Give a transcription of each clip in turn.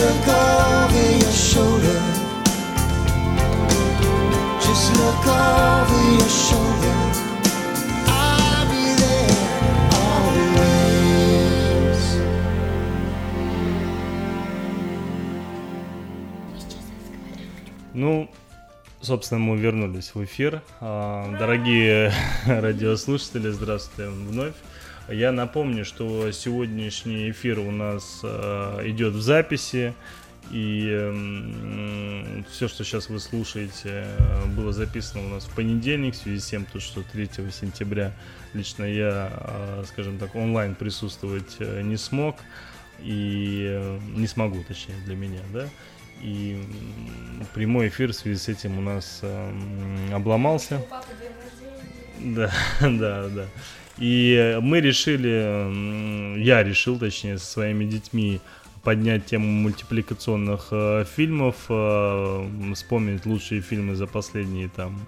look over your shoulder. Just look over your shoulder. I'll be there always. Ну, собственно, мы вернулись в эфир. А, дорогие радиослушатели, здравствуйте вновь. Я напомню, что сегодняшний эфир у нас э, идет в записи. И все, что сейчас вы слушаете, э, было записано у нас в понедельник в связи с тем, что 3 сентября лично я, э, скажем так, онлайн присутствовать не смог. И не смогу, точнее, для меня, да. И прямой эфир в связи с этим у нас обломался. Да, да, да. И мы решили, я решил, точнее, со своими детьми поднять тему мультипликационных э, фильмов, э, вспомнить лучшие фильмы за последние там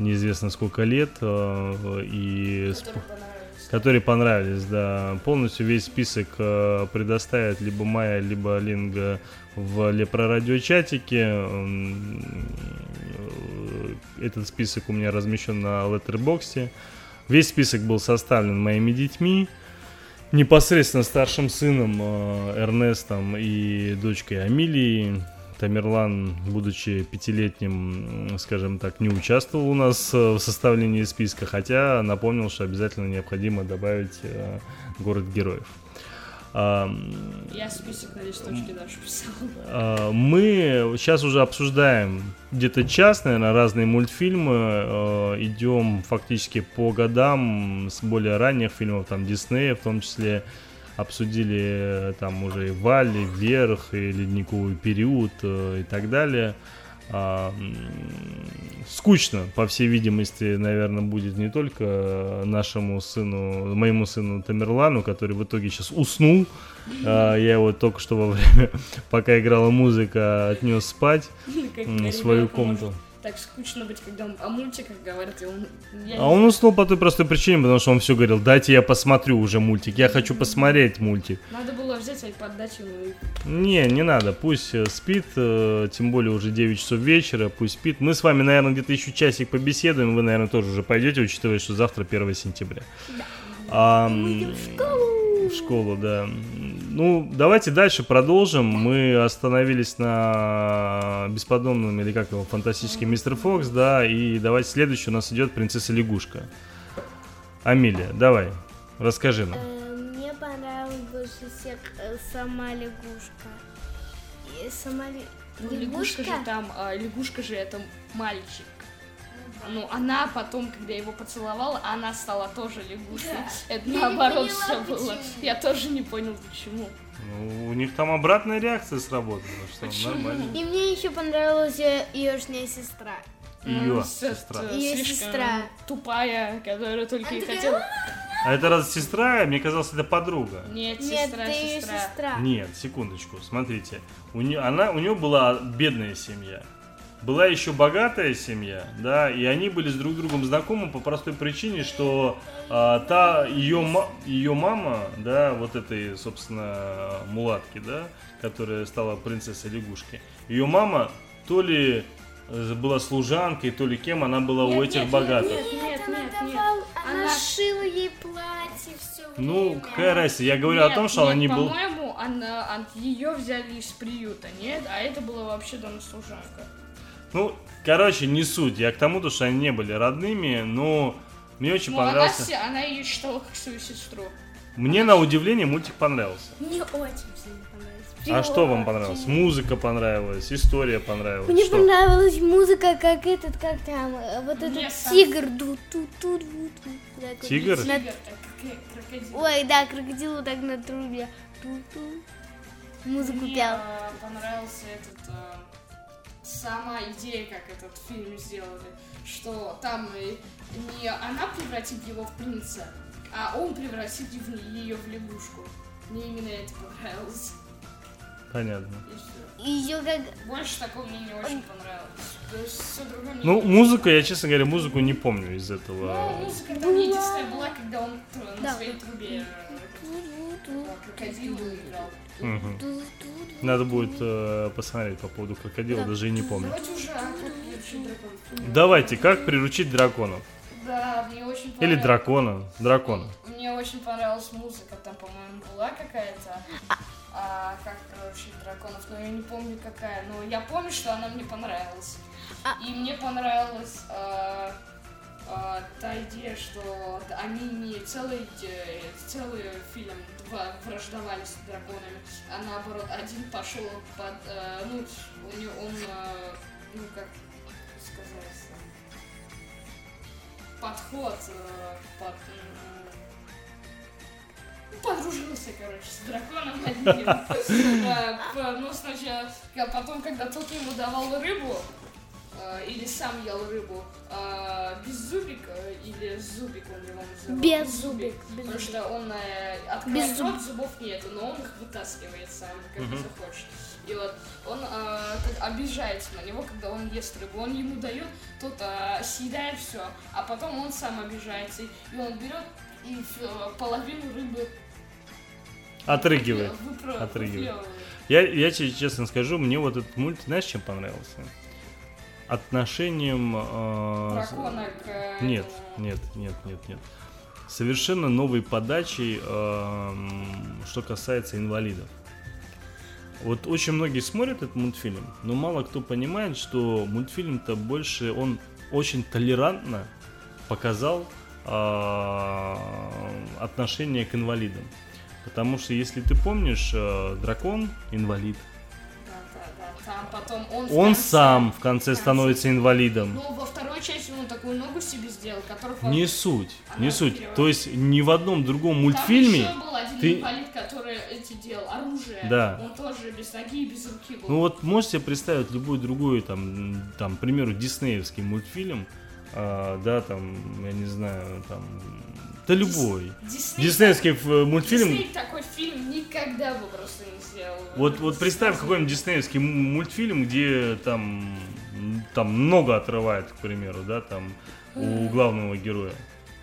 неизвестно сколько лет э, и которые понравились. которые понравились, да, полностью весь список э, предоставят либо Майя, либо Линга в лепрорадиочатике. Э, этот список у меня размещен на Letterboxd. Весь список был составлен моими детьми, непосредственно старшим сыном э, Эрнестом и дочкой Амилией. Тамерлан, будучи пятилетним, скажем так, не участвовал у нас э, в составлении списка, хотя напомнил, что обязательно необходимо добавить э, город героев. А, Я список на листочке даже писал. а, Мы сейчас уже обсуждаем где-то час, наверное, разные мультфильмы. э, Идем фактически по годам с более ранних фильмов, там Диснея в том числе. Обсудили э, там уже и Валли, Вверх, и Ледниковый период э, и так далее. А, скучно, по всей видимости, наверное, будет не только нашему сыну, моему сыну Тамерлану, который в итоге сейчас уснул. А, Я его только что во время, пока играла музыка, отнес спать в свою может комнату. Так скучно быть, когда он о мультиках говорит, и он... я А не он уснул по той простой причине, потому что он все говорил, дайте я посмотрю уже мультик, я хочу посмотреть мультик. Надо было взять iPad, дать ему и Не, не надо, пусть э, спит, э, тем более уже 9 часов вечера, пусть спит. Мы с вами, наверное, где-то еще часик побеседуем, вы, наверное, тоже уже пойдете, учитывая, что завтра 1 сентября. А, м, в школу, да. Ну, давайте дальше продолжим. Мы остановились на бесподобном, или как его, фантастический мистер Фокс, да, и давайте следующий у нас идет принцесса лягушка. Амилия, давай, расскажи нам. Э, Мне понравилась больше всех э, сама лягушка. И сама ли- Ну, лягушка же там, а, лягушка же это мальчик. Ну, она потом, когда его поцеловала, она стала тоже лягушкой. Это Я наоборот поняла, все было. почему. Я тоже не понял, почему. Ну, у них там обратная реакция сработала, что Почему? нормально. И мне еще понравилась ее сестра. Ее Ну, сестра. слишком сестра. Тупая, которая только и хотела... А это раз сестра, мне казалось, это подруга. Нет, Нет, сестра, ее сестра. сестра. Нет, секундочку, смотрите. У нее, она, у нее была бедная семья. Была еще богатая семья, да, и они были с друг другом знакомы по простой причине, что а, та ее, ее мама, да, вот этой, собственно, мулатки, да, которая стала принцессой лягушки, ее мама то ли э, была служанкой, то ли кем она была у Нет, этих нет, богатых. Нет, нет, она нет, нет. давала, она, Она- шила ей платье все Ну, какая разница? Я говорю о Нет, том, что она нет, не была... По-моему, она, ее взяли из приюта, нет? А это была вообще служанка. Ну, короче, не суть. Я к тому, то, что они не были родными, но мне очень Ну, она, понравился. се- она ее считала как свою сестру. Мне на удивление мультик понравился. Мне очень сильно понравилось. А что вам понравилось? Музыка понравилась, история понравилась. Мне что? понравилась музыка, как этот, как там, э, вот Мне этот сам- тигр. ду ту ту ту ту. Тигр? На- Тигр, крокодил. Ой, да, крокодил вот так на трубе. Ту-ту. Музыку Мне пел. понравился этот а, сама идея, как этот фильм сделали, что там не она превратит его в принца, а он превратит в ее в лягушку. Мне именно это понравилось. Понятно. И всё. И еще как... Больше такого мне не очень понравилось. То есть все другое мне Ну, не музыка, я, честно говоря, музыку не помню из Ну, этого. музыка там единственная была, когда он на Да. своей трубе э, э, крокодила играл. Ту-ту-ту. Надо будет э, посмотреть по поводу крокодила, Да. даже и не помню. Давайте уже а, как приручить дракона. Давайте, как приручить драконов? Да, мне очень Или дракона? Дракона. Мне очень понравилась музыка, там, по-моему, была какая-то, а, как приручить драконов, но я не помню какая, но я помню, что она мне понравилась. А- И мне понравилась а, а, та идея, что они не целый, э, целый фильм враждовали с драконами, а наоборот, один пошел под, э, ну, у него он, э, ну, как сказать, подход э, под, подружился, короче, с драконом одним. Э, Ну, сначала, ка- потом, когда тот ему давал рыбу, э, или сам ел рыбу э, без зубика или зубик он его называл. Без зубик. без Потому зубик. что он э, открывает Без зуб- рот, зубов нету, но он их вытаскивает сам, как Мгм. захочет. И вот он э, как обижается на него, когда он ест рыбу. Он ему дает, тот э, съедает все, а потом он сам обижается. И он берет и ф- половину рыбы Отрыгивает. выпро- Отрыгивает. Я, я тебе честно скажу, мне вот этот мульт, знаешь, чем понравился? Отношением... э, Дракона к э, Нет, нет, нет, нет, нет. Совершенно новой подачей, эм, что касается инвалидов. Вот очень многие смотрят этот мультфильм, но мало кто понимает, что мультфильм-то больше, он очень толерантно показал э, отношение к инвалидам. Потому что, если ты помнишь, э, дракон инвалид. Там потом он... Он конце- сам в конце становится инвалидом. Ну, во второй части он такую ногу себе сделал, который... Не суть, не суть. То есть ни в одном другом Там мультфильме еще был один ты- инвалид, который эти делал оружие. Да. Он тоже без ноги и без руки был. Ну вот можете представить любой другой, там, там, к примеру, диснеевский мультфильм, а, да, там, я не знаю, там, да любой. Дисней, Диснеевский э, мультфильм, Дисней такой фильм никогда бы просто не сделал. вот, вот представь какой-нибудь диснеевский м- мультфильм, где там, там много отрывает, к примеру, да, там, у главного героя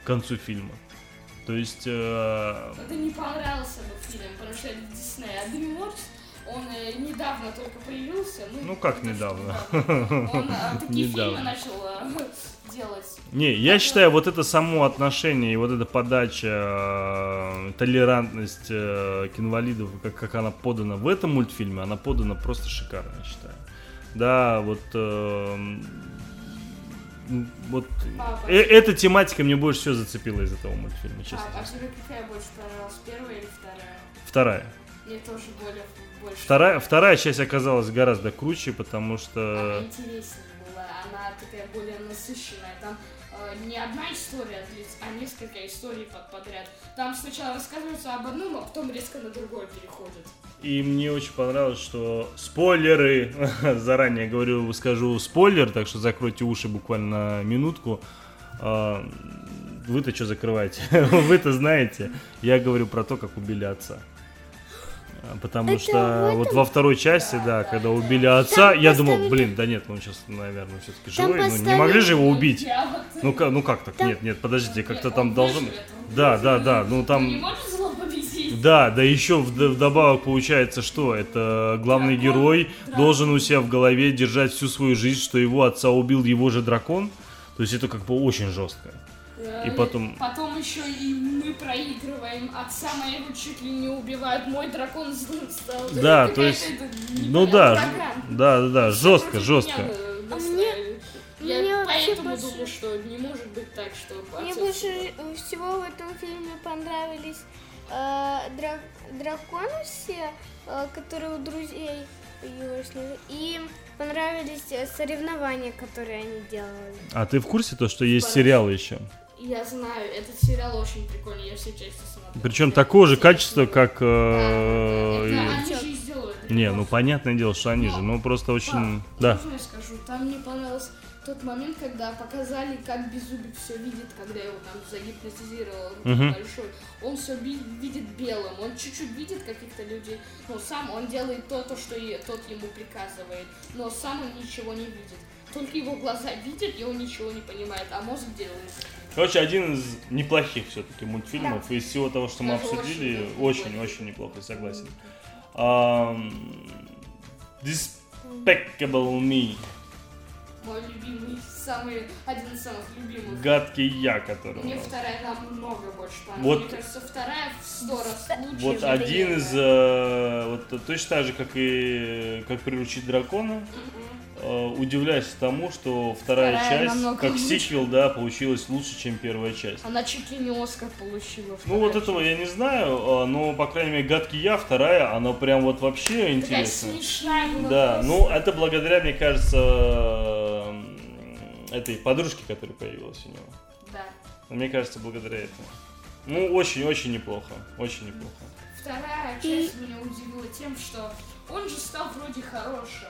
к концу фильма. То есть, э, Это не понравился бы фильм, потому что это Дисней. А DreamWorks, он э, недавно только появился. Ну, Ну, как не то, что недавно? недавно. Он э, такие Недавно. фильмы начал э, делать. Не, я считаю, вот это само отношение и вот эта подача, э, толерантность э, к инвалиду, как, как она подана в этом мультфильме, она подана просто шикарно, я считаю. Да, вот, э, вот Папа. э- эта тематика мне больше всего зацепила из этого мультфильма, честно. А, а тебе какая больше понравилась, первая или вторая? Вторая. Мне тоже более больше. Вторая, вторая часть оказалась гораздо круче, потому Она что... интереснее была, она такая более насыщенная. Там э, не одна история длится, а несколько историй под подряд. Там сначала рассказывается об одном, а потом резко на другое переходит. И мне очень понравилось, что спойлеры, заранее говорю, скажу спойлер, так что закройте уши буквально на минутку. А, Вы-то что закрываете? Вы-то знаете. Я говорю про то, как убили отца. Потому Это что вот во второй части, да, когда убили отца, Там я думал, поставили- блин, да нет, он сейчас, наверное, все-таки живой. Ну, не поставили- могли же его убить? Ну как, ну как так? Там- Нет, нет, подождите, как-то Нет, там должен... Да, да, да, ну там... не может зло победить. Да, да еще вд- вдобавок получается, что это главный Дракон, герой дракон. должен у себя в голове держать всю свою жизнь, что его отца убил его же дракон. То есть это как бы очень жестко. И Э, потом- Потом еще и мы проигрываем. Отца моего чуть ли не убивают. Мой дракон злым стал. Да, то есть- Ну да, да, да, да, жестко, жестко. э, А настроили. Я мне поэтому больше- думаю, что не может быть так, что Мне больше всего в этом фильме понравились э, дра- драконы все, э, которые у друзей появились. И понравились э, соревнования, которые они делали. А ты в курсе то, что есть Хорошо. сериал еще? Я знаю, этот сериал очень прикольный, я все части смотрю. Причем такого же качества, как... Э, да, они же и сделают. Не, ну понятное дело, что они же, ну просто очень... Да. Можно я скажу? Там мне понравился тот момент, когда показали, как Беззубик все видит, когда его там загипнотизировал Мгм. большой. Он все видит белым, он чуть-чуть видит каких-то людей, но сам он делает то, то, что и тот ему приказывает, но сам он ничего не видит. Только его глаза видят, и он ничего не понимает, а мозг делает. Короче, один из неплохих все-таки мультфильмов. Из всего того, что мы Даже обсудили, очень очень-очень неплохо, согласен. Ам, Despicable Me. Мой любимый, самый, один из самых любимых. Гадкий я, которого... Мне вторая намного больше понравилась. Вот- Мне кажется, вторая в сто раз лучше. Вот один из... э, вот точно так же, как и «Как приручить дракона», э, удивляюсь тому, что вторая, Вторая часть, как лучше. сиквел, да, получилась лучше, чем первая часть. Она чуть ли не Оскар получила. Ну вот часть. этого я не знаю, а, но, по крайней мере, «Гадкий я», вторая, она прям вот вообще интересная. смешная. Да, ну это благодаря, мне кажется, этой подружке, которая появилась у него. Да. Мне кажется, благодаря этому. Ну, очень-очень неплохо. Очень неплохо. Вторая И- часть меня удивила тем, что он же стал вроде хорошим.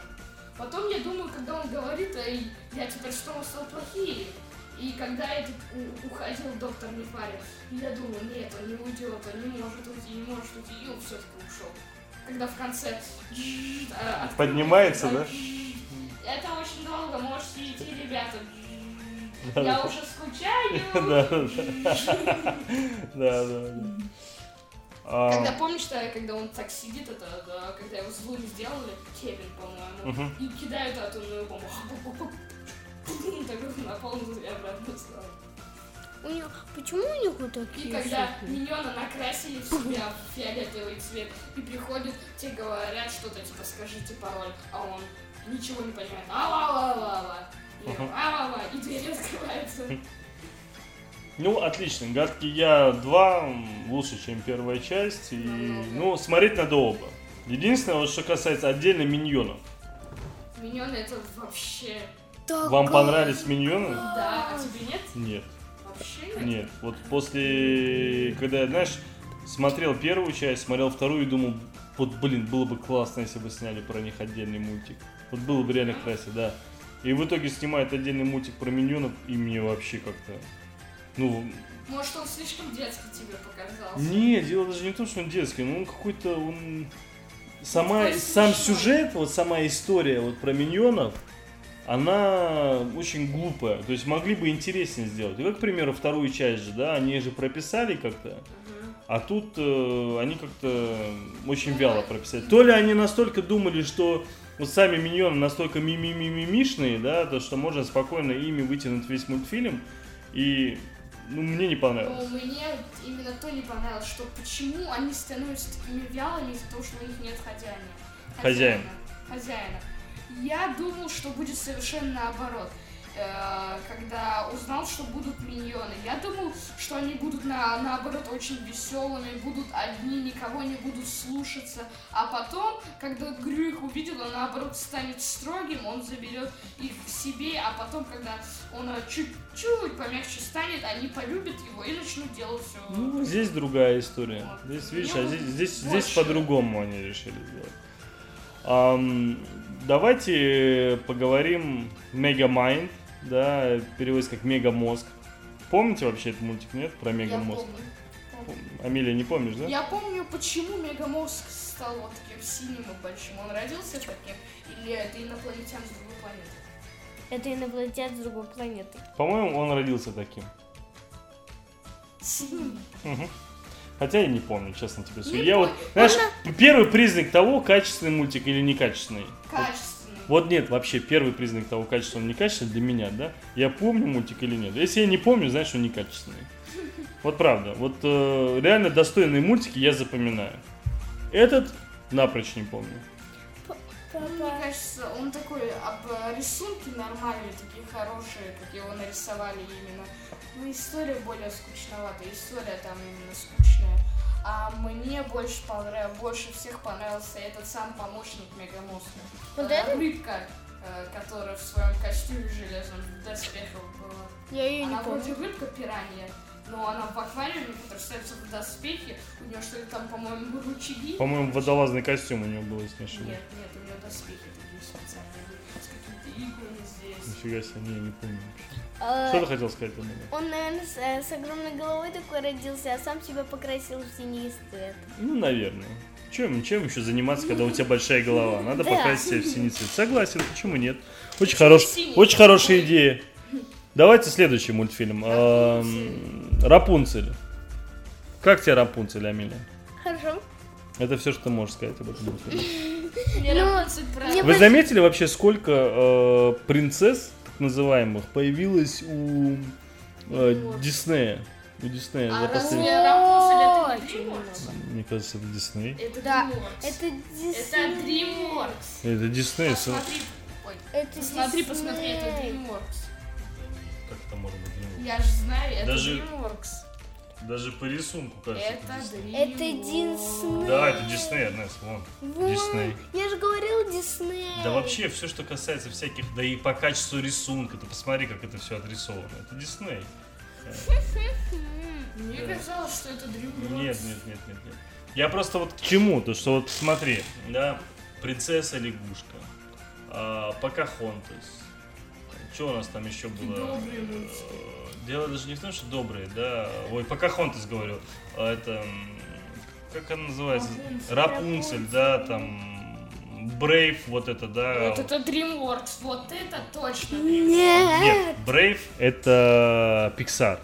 Потом я думаю, когда он говорит, «Эй, я теперь снова стал плохим. И когда этот уходил доктор Нефарин, я думаю, нет, он не уйдет, он не может уйти, не может уйти, и он все-таки ушел. Когда в конце открылось, Поднимается, да? Это очень долго, можете идти, ребята. Я уже скучаю. Да, да, да. А, Когда помнишь, что когда он так сидит, это да, когда его злым сделали, Кевин, по-моему, Мгм. и кидают атомную бомбу. Так на полную и обратно. У него... Почему у него такие И когда миньона накрасили в себя в фиолетовый цвет, и приходят, те говорят что-то, типа, скажите пароль, а он ничего не понимает. Ала-ла-ла-ла. Ала-ла, и дверь открывается. Ну, отлично. Гадкий я 2 лучше, чем первая часть. И, ну, смотреть надо оба. Единственное, вот что касается отдельно миньонов. Миньоны это вообще... Вам понравились миньоны? Да, а тебе нет? Нет. Вообще нет? Нет. Вот после, когда я, знаешь, смотрел первую часть, смотрел вторую и думал, вот, блин, было бы классно, если бы сняли про них отдельный мультик. Вот было бы реально классно, да. И в итоге снимают отдельный мультик про миньонов, и мне вообще как-то... Ну, Может, он слишком детский тебе показался? не, дело даже не в том, что он детский, но он какой-то, он... Сама, Такой сам сюжет, вот сама история вот про миньонов, она очень глупая. То есть могли бы интереснее сделать. И как, к примеру, вторую часть же, да, они же прописали как-то, а тут э, они как-то очень вяло прописали. То ли они настолько думали, что вот сами миньоны настолько мимимимишные, да, то что можно спокойно ими вытянуть весь мультфильм. И ну, мне не Но понравилось. мне именно то не понравилось, что почему они становятся такими вялыми из-за того, что у них нет хозяина. Хозяина. Хозяина. Я думал, что будет совершенно наоборот. Э, Когда узнал, что будут миньоны, я думал, что они будут на, наоборот очень веселыми, будут одни, никого не будут слушаться. А потом, когда Грю их увидел, он наоборот станет строгим, он заберет их к себе, а потом, когда он чуть-чуть помягче станет, они полюбят его и начнут делать все. Ну, здесь другая история. Вот. Здесь, видишь, Мне а здесь, здесь, здесь по-другому они решили сделать. Ам, давайте поговорим Мегамайнд, да, переводится как Мегамозг. Помните вообще этот мультик, нет, про Я Мегамозг? помню. Амелия, не помнишь, да? Я помню, почему Мегамозг стал вот таким синим и большим. Он родился таким, или это инопланетян с другой планеты? Это инопланетян с другой планеты. По-моему, он родился таким. Синим. Хотя я не помню, честно тебе скажу. Не Я вот, знаешь, первый признак того, качественный мультик или некачественный. Качественный. Вот нет, вообще первый признак того, качественный он некачественный для меня, да? Я помню мультик или нет. Если я не помню, значит он некачественный. Вот правда. Вот э, реально достойные мультики я запоминаю. Этот напрочь не помню. Ну, Мне кажется, он такой об э, рисунки нормальные, такие хорошие, как его нарисовали именно. Ну, история более скучноватая, история там именно скучная. А мне больше понравилось, больше всех понравился этот сам помощник Мегамозга. Вот Э, это? Рыбка, э, которая в своем костюме железном в доспехах была. Я ее не Она вроде помню. рыбка пиранья, но она в аквариуме, которая ставится в доспехи. У нее что ли там, по-моему, рычаги? По-моему, водолазный костюм у него был, если не Нет, ошибаюсь. нет, у нее доспехи такие специальные, с какими-то иглами здесь. Нифига себе, не, не помню. А, Что ты хотел сказать, Амелия? Он, наверное, с, э, с огромной головой такой родился, а сам себя покрасил в синий цвет. Ну, наверное. Чем, чем еще заниматься, когда у тебя большая голова? Надо Да. покрасить себя в синий цвет. Согласен, почему нет? Очень, хорош, синий? очень хорошая идея. Давайте следующий мультфильм. Эм, Рапунцель. Как тебе Рапунцель, Амелия? Хорошо. Это все, что ты можешь сказать об этом мультфильме. Ну, Рапунцель Вы заметили вообще, сколько э, принцесс, так называемых, появилось у э, Диснея? У Диснея А за. Рапунцель это DreamWorks? Мне кажется, это Дисней. Это Да, DreamWorks. Это Это Дисней. DreamWorks. Это Дисней. Посмотри, ой, Это посмотри, посмотри, это. DreamWorks. Как это может быть DreamWorks? Я же знаю, это Даже- DreamWorks. Даже по рисунку кажется, Это Дисней. Это. Дисней. Да, это Дисней, Эрнест, вон. Вон, Дисней. Я же говорил Дисней. Да вообще, все, что касается всяких, да и по качеству рисунка, ты посмотри, как это все отрисовано. Это Дисней. Мне казалось, что это DreamWorks. Нет, нет, нет, нет, нет. Я просто вот к чему? То, что вот смотри, да, принцесса лягушка. А, Покахонтас. Что у нас там еще было? Добрые мультики. Дело даже не в том, что добрые, да. Ой, Покахонтас говорю. А Это как она называется? Рапунцель. Рапунцель, да, там Брейв, вот это, да. Вот это DreamWorks, вот это точно. Нет. Нет, Brave это Pixar.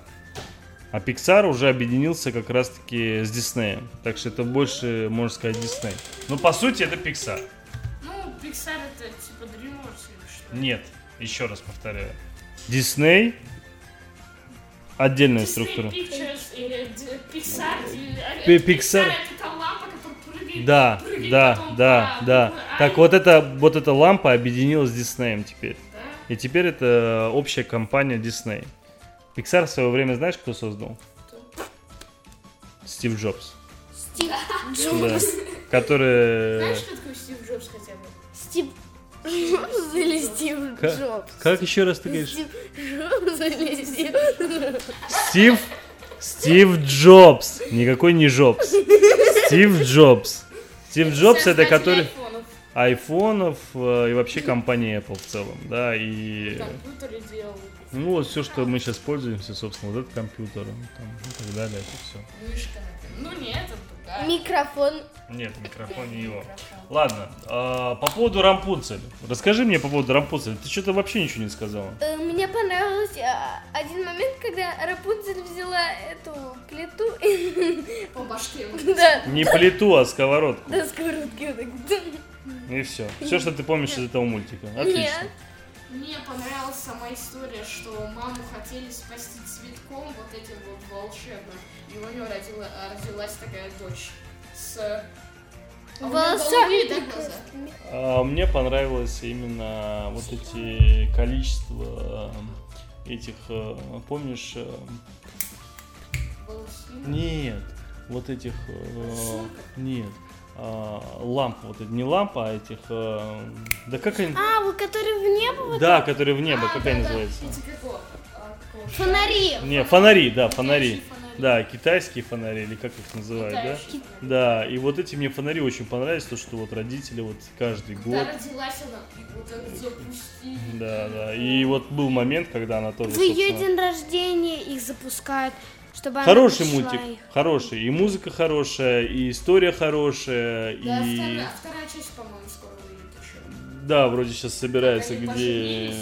А Pixar уже объединился как раз-таки с Disney. Так что это больше, можно сказать, Disney. Но по сути это Pixar. Ну, Pixar это типа DreamWorks или что? Нет, еще раз повторяю. Disney отдельная структура. Pixar. э, Пи- Pixar. это та лампа, которая прыгает. Да, да, да, да. Так вот это, вот эта лампа объединилась с Disney теперь. И теперь это общая компания Disney. Pixar в свое время знаешь, кто создал? Стив Джобс. Стив Да. Джобс. Который... Знаешь, что такое Стив Джобс хотя бы? Стив Стив Как- Джобс? Как еще раз ты говоришь? Или Стив Стив... Стив Джобс. Никакой не Джобс. Стив Джобс. Стив Джобс это который... айфонов. Э, и вообще компания Apple в целом, да, и... Компьютеры делал. Ну вот все, что мы сейчас пользуемся, собственно, вот этот компьютер там, и так далее, это все. Мышка. например. Ну не это. Микрофон. Нет, микрофон не его. Микрофон. Ладно, а, по поводу Рампунцель. Расскажи мне по поводу Рампунцель. Ты что-то вообще ничего не сказала. Э, Мне понравился а, один момент, когда Рапунцель взяла эту плиту и По башке. да, Не плиту, а сковородку. до сковородки вот так. И все. Все, что ты помнишь из этого мультика. Отлично. Нет. Мне понравилась сама история, что маму хотели спасти цветком вот этим вот волшебным. И у нее родила, родилась такая дочь с... а Волосами. А, мне понравилось именно вот эти количество э, этих, э, помнишь? э, Волосы. Нет, вот этих, Сумка? нет, ламп, вот это не лампа, а этих, э, да как они? А, вот который в небо вот Да, которые в небо, А, как да, они да, называются? Эти какого? А, фонари. Не, фонари, да, фонари. Фонари. Да, китайские фонари, или как их называют, да? Летающие фонари. Да, и вот эти мне фонари очень понравились, то, что вот родители вот каждый год, Когда родилась она, и вот запустили. да, да, и вот был момент, когда она тоже, В ее день рождения их запускают, чтобы она Хороший мультик, их. хороший, и музыка хорошая, и история хорошая, Да, и... вторая, вторая часть, по-моему, скоро выйдет еще. Да, вроде сейчас собирается, где... э,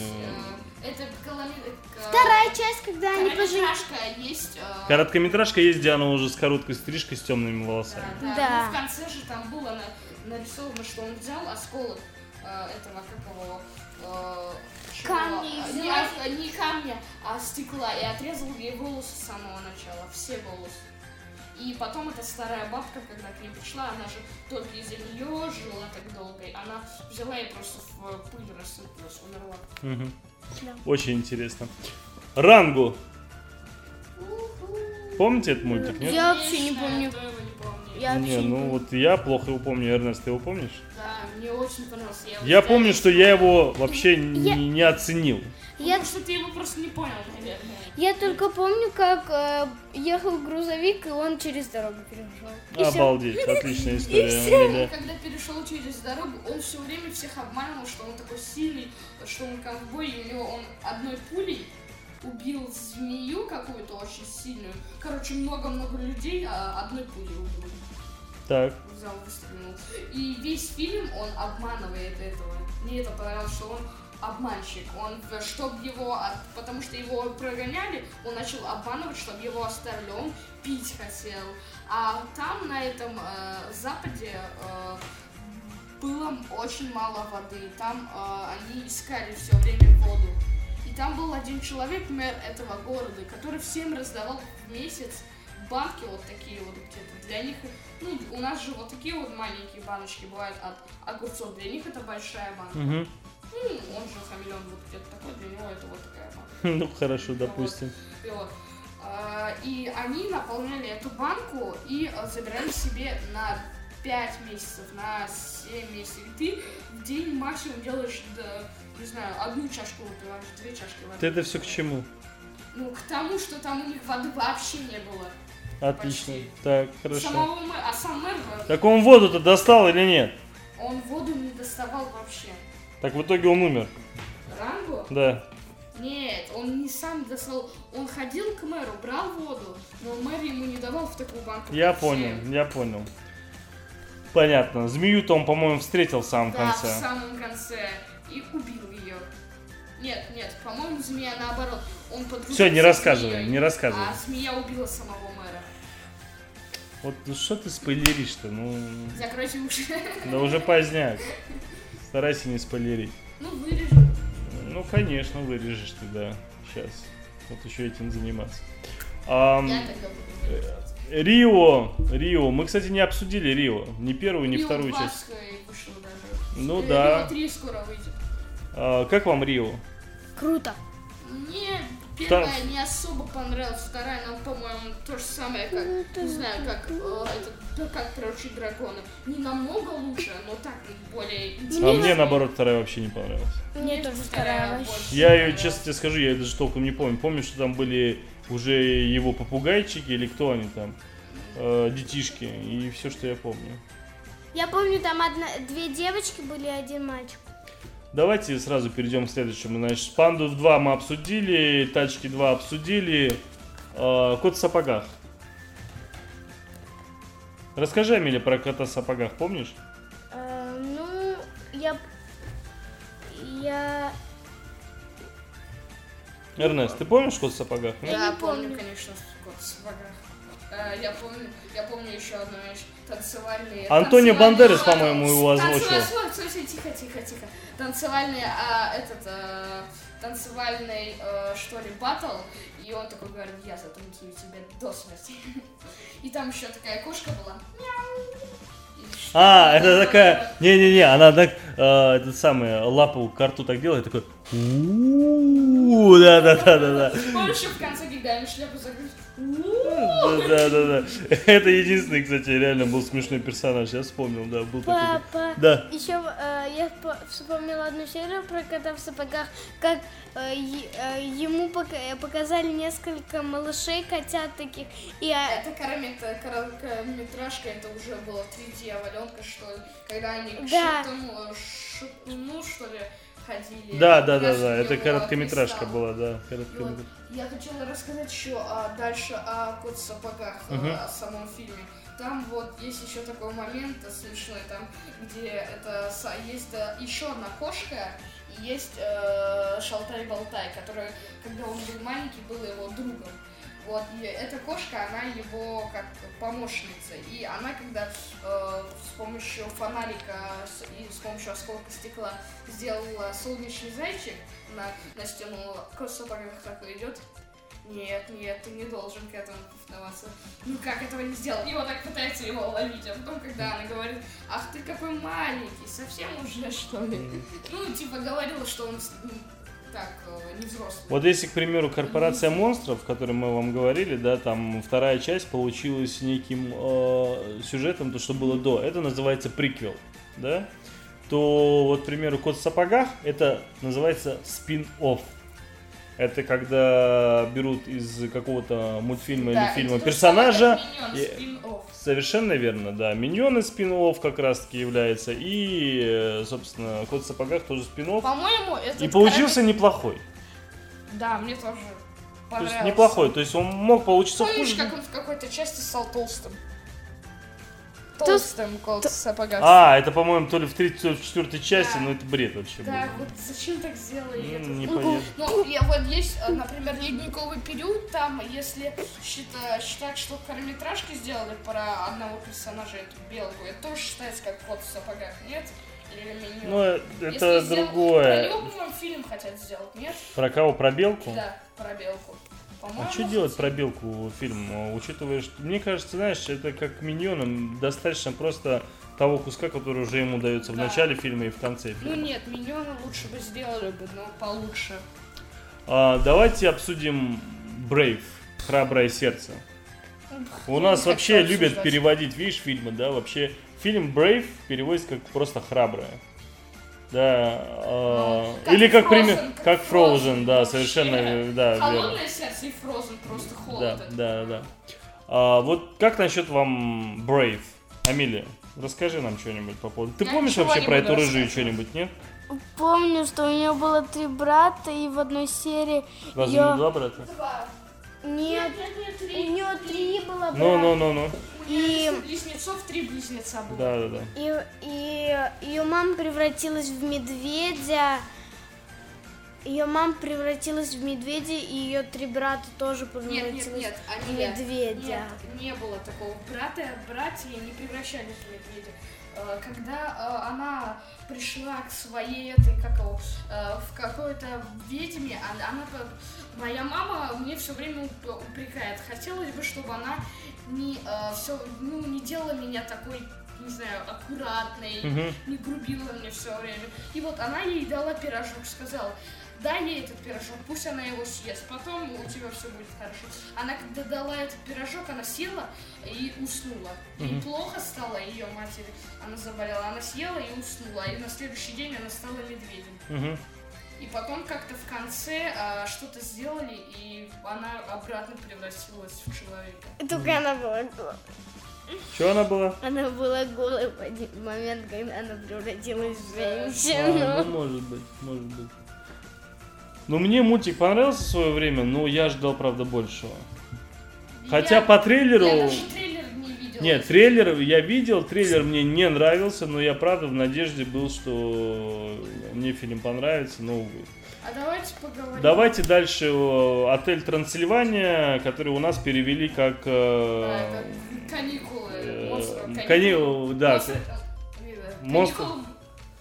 Это коломи- э, Вторая часть, когда они поженились. Есть. э, Короткометражка есть, где она уже с короткой стрижкой, с темными Да, волосами. да. Да. Ну, в конце же там было на- нарисовано, что он взял осколок э, этого, как его... э, чего? Камня и взял. не, а, не камня, а стекла. И отрезал ей волосы с самого начала. Все волосы. И потом эта старая бабка, когда к ней пришла, она же только из-за нее жила так долго. и Она взяла и просто в пыль рассыпалась, умерла. Мгм. Да. Очень интересно. Рангу. Помните этот мультик, нет? Я вообще не помню. Я вообще Не, ну вот я плохо его помню, Эрнест, ты его помнишь? Да, мне очень понравился. Я ставил. помню, что я его вообще Я- не, не оценил. Я, Потому что ты его просто не понял, наверное. я только помню, как э, ехал грузовик, и он через дорогу перешел. И. Обалдеть, отличная история. Амелия. Он когда перешел через дорогу, он все время всех обманывал, что он такой сильный, что он ковбой, и у него он одной пулей убил змею какую-то очень сильную. Короче, много-много людей а одной пулей убил. Так, Взял, выстрелил. И весь фильм он обманывает этого. Мне это понравилось, что он обманщик. Он, чтобы его, от- потому что его прогоняли, он начал обманывать, чтобы его оставили. Он пить хотел. А там, на этом э, западе, э, было очень мало воды. Там э, они искали все время воду. И там был один человек, мэр этого города, который всем раздавал в месяц банки вот такие вот где-то. Для них, ну, у нас же вот такие вот маленькие баночки бывают от огурцов. Для них это большая банка. Мгм. Ну, он же хамелеон вот где-то такой, для него это вот такая банка. ну хорошо, допустим. Вот. А, И они наполняли эту банку и а, забирали себе на 5 месяцев, на 7 месяцев. И ты в день максимум делаешь, да, не знаю, одну чашку выпиваешь, две чашки воды. Ты это все к чему? Ну, к тому, что там у них воды вообще не было. Отлично. Почти. Так, хорошо. Самого мэра, а сам мэр, Так он воду-то достал или нет? он воду не доставал вообще. Так в итоге он умер. Ранго? Да. Нет, он не сам достал. Он ходил к мэру, брал воду, но мэр ему не давал в такую банку. Я понял, всем. я понял. Понятно. Змею-то он, по-моему, встретил в самом Да, конце. в самом конце. И убил ее. Нет, нет, по-моему, змея наоборот. Он Всё, не рассказывай, змеей, не рассказывай. А змея убила самого мэра. Вот ну что ты спойлеришь-то? Ну, Закройте уши. да уже поздняк. Старайся не спойлерить. Ну, вырежу. Ну, конечно, вырежешь ты, да. Сейчас. Вот еще этим заниматься. Ам, Я тогда буду вырежать. Рио, Рио. Мы, кстати, не обсудили Рио. Ни первую, ни Рио вторую часть. Вышло даже. Ну Э, да. Рио 3 скоро выйдет. А, как вам Рио? Круто. Мне первая Там- не особо понравилась, вторая, ну, по-моему, то же самое, как, не знаю, как, э, это, да, как приручить дракона. Не намного лучше, но так более А интересно. мне, наоборот, вторая вообще не понравилась. Мне тоже вторая вообще. больше Я ее, честно тебе скажу, я ее даже толком не помню. Помню, что там были уже его попугайчики или кто они там, э, детишки, и все, что я помню. Я помню, там одна, две девочки были и один мальчик. Давайте сразу перейдем к следующему. Значит, Панду 2 мы обсудили, Тачки 2 обсудили, э, Кот в сапогах. Расскажи, Амиля, про кота в сапогах, помнишь? Э, ну, я... Я... Эрнест, ты помнишь Кот в сапогах? нет? Я Да, не помню, помню. конечно, кот в сапогах. Э, Я помню, я помню еще одну вещь. Танцевальные... Антонио танцевальные Бандерас, по-моему, его Танцевальные- озвучил. стой, тихо, тихо, тихо. Танцевальный, а, этот, э, танцевальный, э, что ли, батл. И он такой говорит, я затанцую тебя до смерти. И там еще такая кошка была. А, это такая... Не-не-не, она так, э, этот самый, лапу к рту так делает, такой... «У-у-у», Да-да-да-да-да. Помнишь, в конце, когда им шляпу закрыть? Да-да-да. Это единственный, кстати, реально был смешной персонаж. Я вспомнил, да, был такой. Папа. Да. Еще э, я по- вспомнила одну серию про кота в сапогах, как э, э, ему пока- э, показали несколько малышей, котят таких, и а, Это короткая- короткометражка, это уже было три дьяволенка, что ли, когда они Да. шептуну, шепуну, что ли, ходили. Да, да, да, да. Это короткометражка была, да. И вот короткометражка. я хотела рассказать еще а, дальше о кот в сапогах, Мгм. о самом фильме. Там вот есть еще такой момент смешной, там, где это есть э, еще одна кошка, и есть э, Шалтай-Болтай, который, когда он был маленький, был его другом. Вот, и эта кошка, она его как помощница. И она, когда э, с помощью фонарика с- и с помощью осколка стекла сделала солнечный зайчик на, на стену, сапогах такой идет. Нет, нет, ты не должен к этому повиноваться. Ну как этого не сделал? И вот так пытается его ловить. А потом, когда она говорит, ах ты какой маленький, совсем уже что ли? Ну, типа говорила, что он так, э, не взрослый. Вот если, к примеру, корпорация монстров, о которой мы вам говорили, да, там вторая часть получилась неким э, сюжетом, то, что было до. Это называется приквел, да? То вот, к примеру, Кот в сапогах, это называется спин-офф. Это когда берут из какого-то мультфильма Да, или фильма персонажа. и- spin-off. Совершенно верно, да. Миньоны спин как раз таки является. И, собственно, Кот в сапогах тоже спин По-моему, это... И получился неплохой. Да, мне тоже То есть неплохой. То есть он мог получиться Помнишь, хуже. как он в какой-то части стал толстым? Толст- Толстым кот в сапогах. А, это, по-моему, то ли в третьей, то ли в четвертой части, Да. но это бред вообще Да, был. вот зачем так сделали это? Ну, Ну, непонятно. Ну, я, вот есть, э, например, ледниковый период, там, если счита- считать, что короткометражки сделали про одного персонажа, эту белку, это тоже считается как кот в сапогах, нет? Ну, э, Если это сделать- Про другое. него, по-моему, фильм хотят сделать, нет? Про кого? Про белку? Да, про белку. По-моему, А что делать хотят. про белку фильм, э, учитывая, что, мне кажется, знаешь, это как миньонам достаточно просто того куска, который уже ему дается в Да. начале фильма и в конце Ну фильма. нет, миньоны лучше бы сделали бы, но получше. А, давайте обсудим Брейв, храброе сердце. У нас вообще любят переводить, видишь, фильмы, да, вообще. Фильм Brave переводится как просто храброе. Да, а, Ну, как или как Frozen, пример, как Frozen, Frozen да, вообще. совершенно, э, да, верно. Холодное сердце и Frozen просто Да, холод. да, да. А, вот как насчет вам Brave, Амилия? Расскажи нам что-нибудь по поводу. Ты Я помнишь вообще про эту рыжую что-нибудь, нет? помню, что у нее было три брата, и в одной серии Разве её- не два брата? Два. Нет, нет, нет, у нее три было Ну, ну, ну, ну. И- близнецов три близнеца было. Да, да, да. И, и ее мама превратилась в медведя. Ее мама превратилась в медведя, и ее три брата тоже Нет, превратились нет, нет, в они медведя. Нет, не было такого. Брата, братья не превращались в медведя. Э, Когда э, она пришла к своей этой, как его, э, в какой-то ведьме, она, она по- моя мама мне все время уп- упрекает. Хотелось бы, чтобы она не все, ну, не делала меня такой не знаю, аккуратной, Мгм. не грубила мне все время. И вот она ей дала пирожок, сказала, дай ей этот пирожок, пусть она его съест, потом у тебя все будет хорошо. Она когда дала этот пирожок, она села и уснула. Ей Мгм. плохо стало ее матери, она заболела, она съела и уснула, и на следующий день она стала медведем. Мгм. И потом как-то в конце а, что-то сделали, и она обратно превратилась в человека. Только она была голая. Что она была? Она была голой в один момент, когда она превратилась в А, женщину. ну, может быть, может быть. Ну, мне мультик понравился в свое время, но я ждал, правда, большего. Хотя Я- по трейлеру... Я даже трейлер. Нет, трейлер я видел, трейлер мне не нравился, но я правда в надежде был, что мне фильм понравится, но увы. А давайте поговорим. Давайте дальше о, отель Трансильвания, который у нас перевели как... А, э, это каникулы. э, Монстры. кани- да, Монстры, к- э, монстры- каникулы-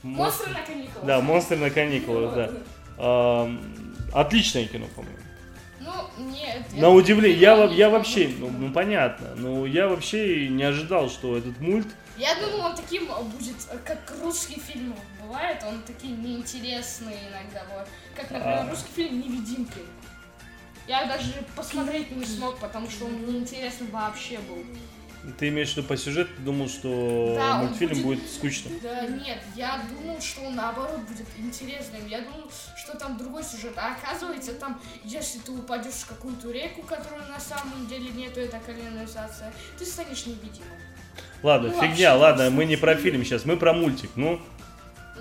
мон- Монстры на каникулах. Да, монстры на каникулах, да. Отличное кино, по-моему. Ну, нет. На удивление, я, я не вообще, ну, ну, понятно, но я вообще не ожидал, что этот мульт Я думал, он таким будет, как русский фильм бывает, он такие неинтересные иногда бывает. Как, например, А. русский фильм «Невидимки». Я даже посмотреть не смог, потому что он неинтересный вообще был. Ты имеешь в виду по сюжету, ты думал, что Да, мультфильм будет- будет скучным. Да нет, я думал, что он наоборот будет интересным. Я думал, что там другой сюжет. А оказывается, там, если ты упадешь в какую-то реку, которая на самом деле нету, это канализация, ты станешь невидимым. Ладно, Ну, фигня, вообще, ладно, мы не про фильм сейчас, мы про мультик. Ну,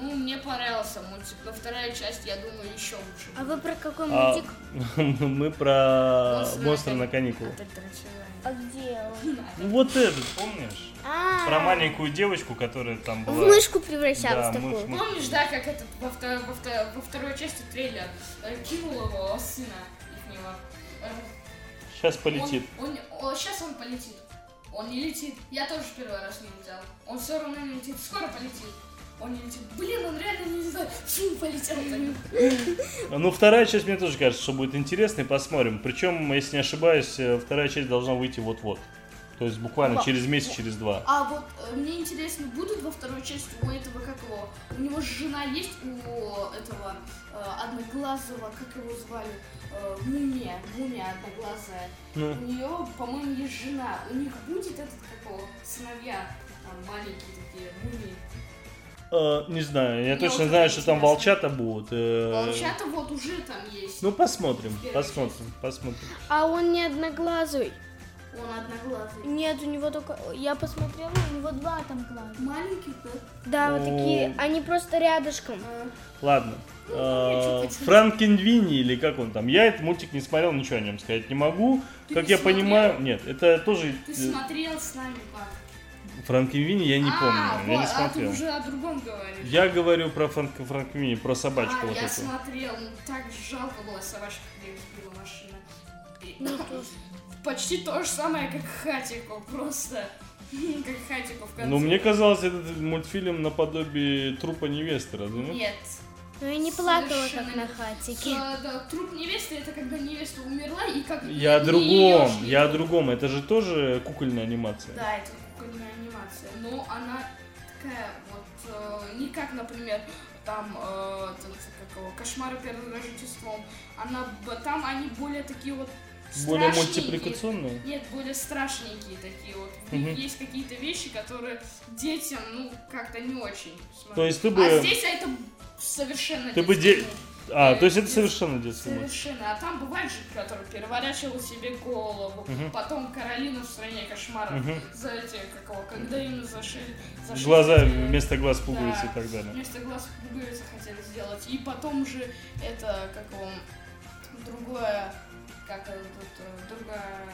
Ну, мне понравился мультик, но вторая часть, я думаю, еще лучше. А вы про какой а, мультик? мы про Монстры монстр на на кани- каникулах. А где он? Вот этот, помнишь? А, Про маленькую девочку, которая там В была. мышку превращалась Да, такую. мышь. Помнишь, да, как этот во, вто- во вто- во второй части трейлер э, кинул его сына ихнего. Э, Сейчас полетит. Он, сейчас он полетит. Он не летит. Я тоже первый раз не летел. Он все равно не летит. Скоро полетит. Он летит. Блин, он реально не летает. Фу, полетел. Ну, вторая часть, мне тоже кажется, что будет интересной, посмотрим. Причем, если не ошибаюсь, э, вторая часть должна выйти вот-вот. То есть буквально Ба- через месяц, через два. А вот э, мне интересно, будут во второй части у этого как его? У него же жена есть у этого э, одноглазого, как его звали? Э, мумия, мумия одноглазая. Ну, У нее, по-моему, есть жена. У них будет этот как его сыновья, там маленькие такие мумии. Э, не знаю, я Мне точно знаю, что там волчата будут. э, Волчата вот уже там есть. Ну, посмотрим, посмотрим, посмотрим. А он не одноглазый. Он одноглазый. Нет, у него только... Я посмотрела, у него два там глаза. Маленький, да? Да, вот такие, они просто рядышком. Ладно. Ну, Э, я. Франкенвини или как он там. Я этот мультик не смотрел, ничего о нем сказать не могу. Ты Как не я смотрел? понимаю, нет, это тоже Ты смотрел с нами, пап? Франкенвини я не а, помню, я вот, не а ты смотрел. уже о другом говоришь. Я говорю про Франк, Франкенвини, про собачку а, вот я эту. смотрел, ну так жалко было собачка, когда их сбила машина. И- Ну, тоже. Почти то же самое, как Хатико, просто. Как Хатико в конце. Ну, мне казалось, этот мультфильм наподобие трупа невесты, разве нет? Нет. Но я не плакала, Совершенно как на хатике. А, да, труп невесты это когда невеста умерла и как Я о не другом, я о другом. Это же тоже кукольная анимация. Да, это анимация, но она такая вот э, не как, например, там э, этот, как его, кошмары перед Рождеством. Она там они более такие вот Более страшненькие. мультипликационная. Нет, более страшненькие такие вот. Мгм. есть какие-то вещи, которые детям, ну, как-то не очень. То есть ты А бы, здесь это совершенно ты бы, де-. А, то есть это совершенно детский мультик. Совершенно. А там бывает же, который переворачивал себе голову. Потом Каролина в стране кошмаров. Мгм. За эти, как его, когда им зашили... зашили Глаза вместо глаз пуговицы Да. и так далее. Вместо глаз пуговицы хотели сделать. И потом же это, как его, другое, как это, тут, э, другая,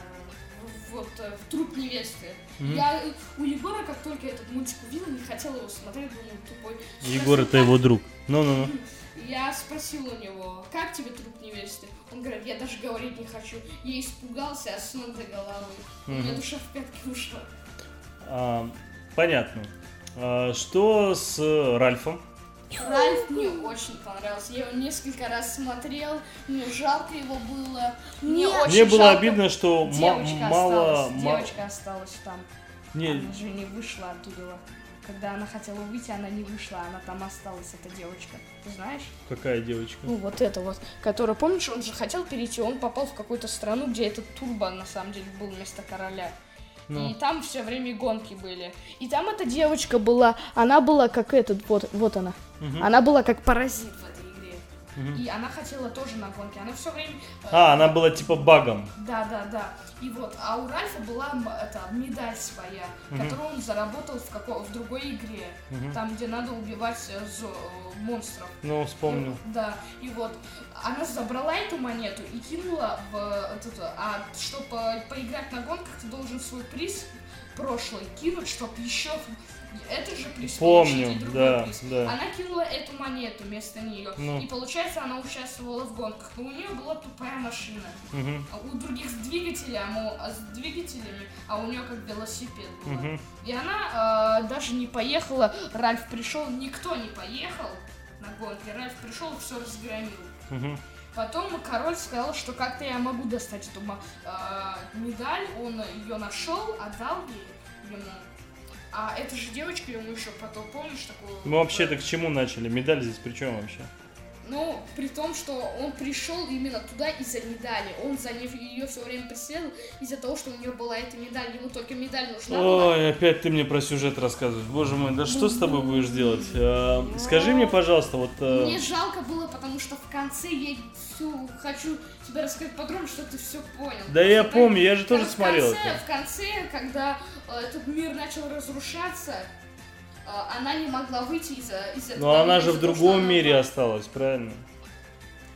вот, э, труп невесты. Я у Егора, как только этот мультик увидел, не хотела его смотреть, думаю, тупой. Егор это его друг. Ну-ну-ну. Я спросила у него, как тебе труп невесты? Он говорит, я даже говорить не хочу. Я испугался от ног до головы. У меня душа в пятки ушла. А, понятно. А, что с Ральфом? Ральф мне очень понравился. Я его несколько раз смотрел. Мне жалко его было. Мне, Мне- очень Мне было жалко. обидно, что Девочка мало... осталась. ма- Девочка осталась там. Не, Она же не вышла оттуда. Когда она хотела выйти, она не вышла, она там осталась, эта девочка. Ты знаешь? какая девочка? Ну, вот это вот, которая, помнишь, он же хотел перейти, он попал в какую-то страну, где этот Турбо, на самом деле, был вместо короля. Ну. И там все время гонки были. И там эта девочка была, она была как этот, вот, вот она. Мгм. Она была как паразит И она хотела тоже на гонке. Она все время... э, А, она была типа багом. Да, да, да. И вот, а у Ральфа была это, медаль своя, которую он заработал в, како- в другой игре. Там, где надо убивать э, зо- э, монстров. Ну, вспомнил. И- да, и вот она забрала эту монету и кинула в э, эту, а чтобы поиграть на гонках, ты должен свой приз прошлый кинуть, чтобы еще это же Помню, да, приз. да. Она кинула эту монету вместо нее. Ну. И получается, она участвовала в гонках. Но у нее была тупая машина. А у других с двигателем, а а с двигателями, а у нее как велосипед был. Мгм. И она э, даже не поехала. Ральф пришел, никто не поехал на гонки. Ральф пришел и все разгромил. Мгм. Потом король сказал, что как-то я могу достать эту э, медаль. Он ее нашел, отдал ей ему. А эта же девочка ему еще потом, помнишь, такую... Мы вообще-то к чему начали? Медаль здесь при чем вообще? Ну, при том, что он пришел именно туда из-за медали. Он за ее все время преследовал из-за того, что у нее была эта медаль. Ему только медаль нужна была. Ой, опять ты мне про сюжет рассказываешь. Боже мой, да что с тобой будешь делать? А, Скажи мне, пожалуйста, вот... э, Мне жалко было, потому что в конце я всю хочу тебе рассказать подробно, что ты все понял. Да я помню, я же тоже смотрел В конце, в конце, когда э, этот мир начал разрушаться, э, она не могла выйти из-за из этого. Но она же в другом мире была- осталась, правильно?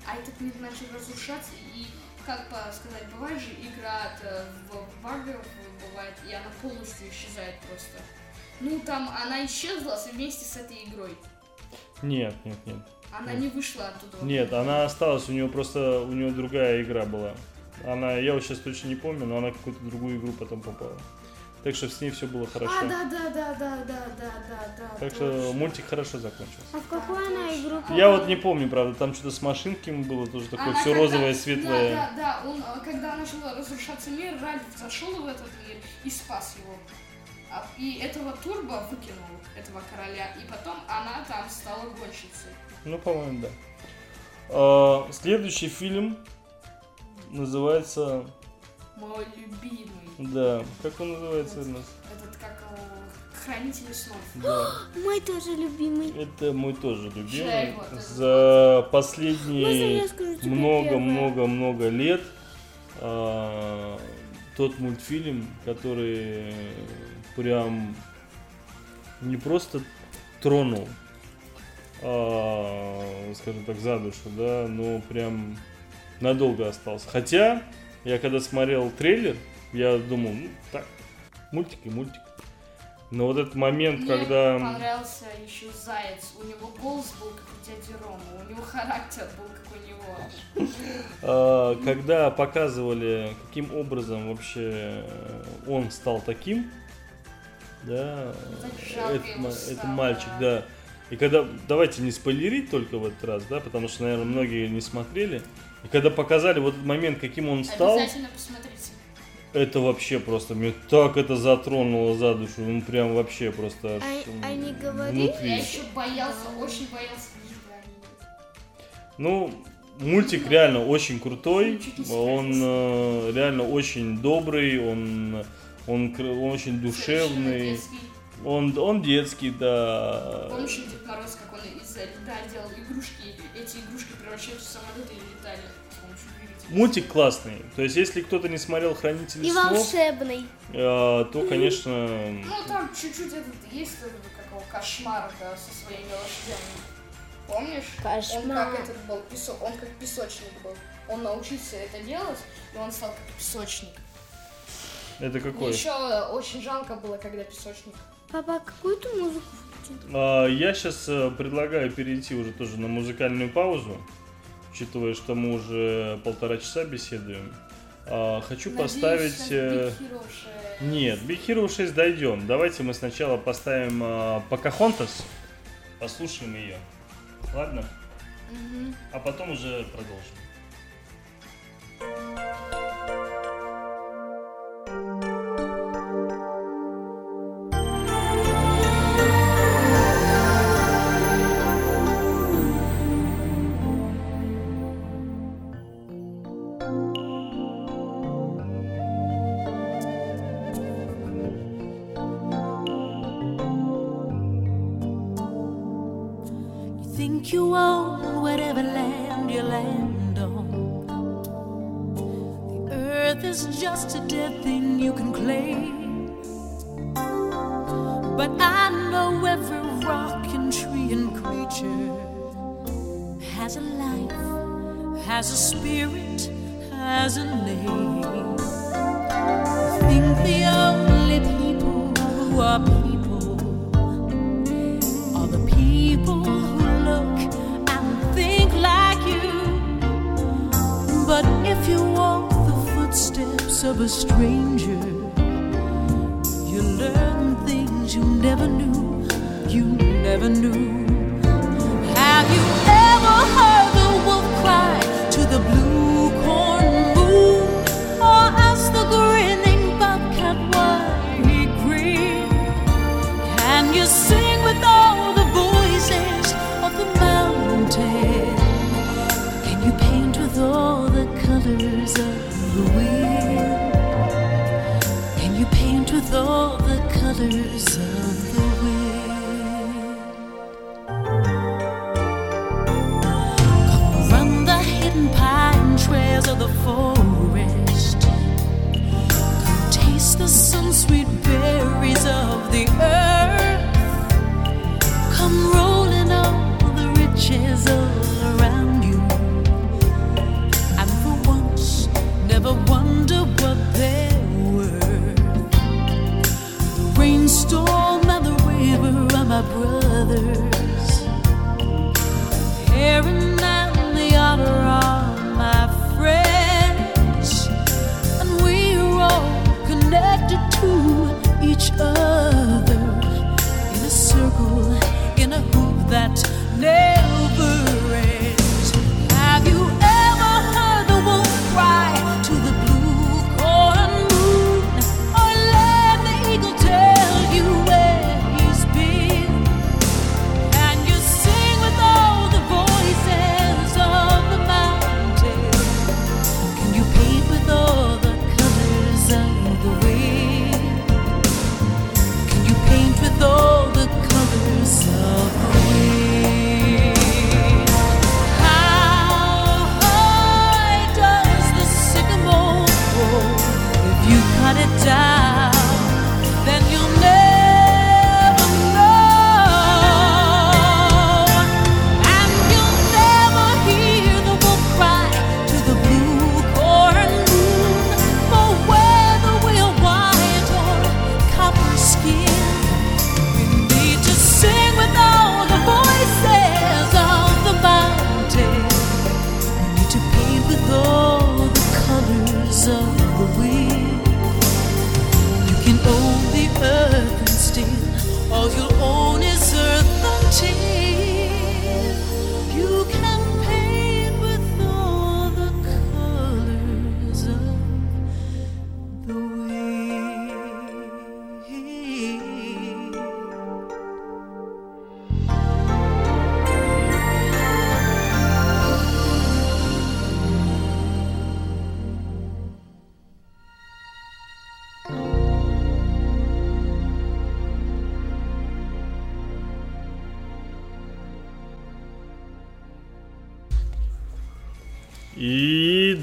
А этот мир начал разрушаться, и, как сказать, бывает же игра от, э, в багов, бывает, и она полностью исчезает просто. Ну, там она исчезла вместе с этой игрой. Нет, нет, нет. Она не вышла оттуда. Нет, она осталась, у нее просто, у нее другая игра была. Она, я вот сейчас точно не помню, но она какую-то другую игру потом попала. Так что с ней все было хорошо. А, да, да, да, да, да, да, да, да. Так что точно. мультик хорошо закончился. А в какую она игру Я вот не помню, правда, там что-то с машинками было тоже такое, Она все когда- розовое, светлое. Да, да, да. Он, э, когда начал разрушаться мир, Ральф зашел в этот мир и спас его. А- И этого турбо выкинул, этого короля, и потом она там стала гонщицей. Ну, по-моему, да. А, следующий фильм называется, Мой любимый. да, как он называется у нас? Этот как его, хранитель снов. Да, Мой тоже любимый. это мой тоже любимый. За последние много-много-много лет а, тот мультфильм, который прям не просто тронул, а, скажем так, за душу, да, но прям надолго остался. Хотя я когда смотрел трейлер, я думал, ну так, мультик и мультик. Но вот этот момент, Мне когда... понравился еще Заяц. У него голос был как у дяди Рома, у него характер был как у него. А, когда показывали, каким образом вообще э, он стал таким, да, это мальчик, да. И когда, давайте не спойлерить только в этот раз, да, потому что, наверное, многие не смотрели. И когда показали вот этот момент, каким он стал... Обязательно посмотрите. Это вообще просто, мне так это затронуло за душу, ну прям вообще просто... Аж, а, а не я еще боялся, очень боялся. Ну, мультик реально очень крутой, он э, реально очень добрый, он, он, он очень душевный. Он, он детский, да. Помнишь, Дед Мороз, как он из льда делал игрушки, эти игрушки превращаются в самолеты или Мультик классный. То есть, если кто-то не смотрел Хранители и снов... Волшебный. Э, то, конечно... Ну, там чуть-чуть этот есть этот, какого кошмара да, со своими лошадями. Помнишь? Кошмар. Он как этот был, песо... он как песочник был. Он научился это делать, и он стал как песочник. Это какой? Еще очень жалко было, когда песочник. Папа, а какую ты музыку включил? А, я сейчас э, предлагаю перейти уже тоже на музыкальную паузу учитывая, что мы уже полтора часа беседуем. А, хочу Надеюсь, поставить... Big Hero 6. Нет, Big Hero 6 дойдем. Давайте мы сначала поставим а, Покахонтас, послушаем ее. Ладно? Угу. А потом уже продолжим. others.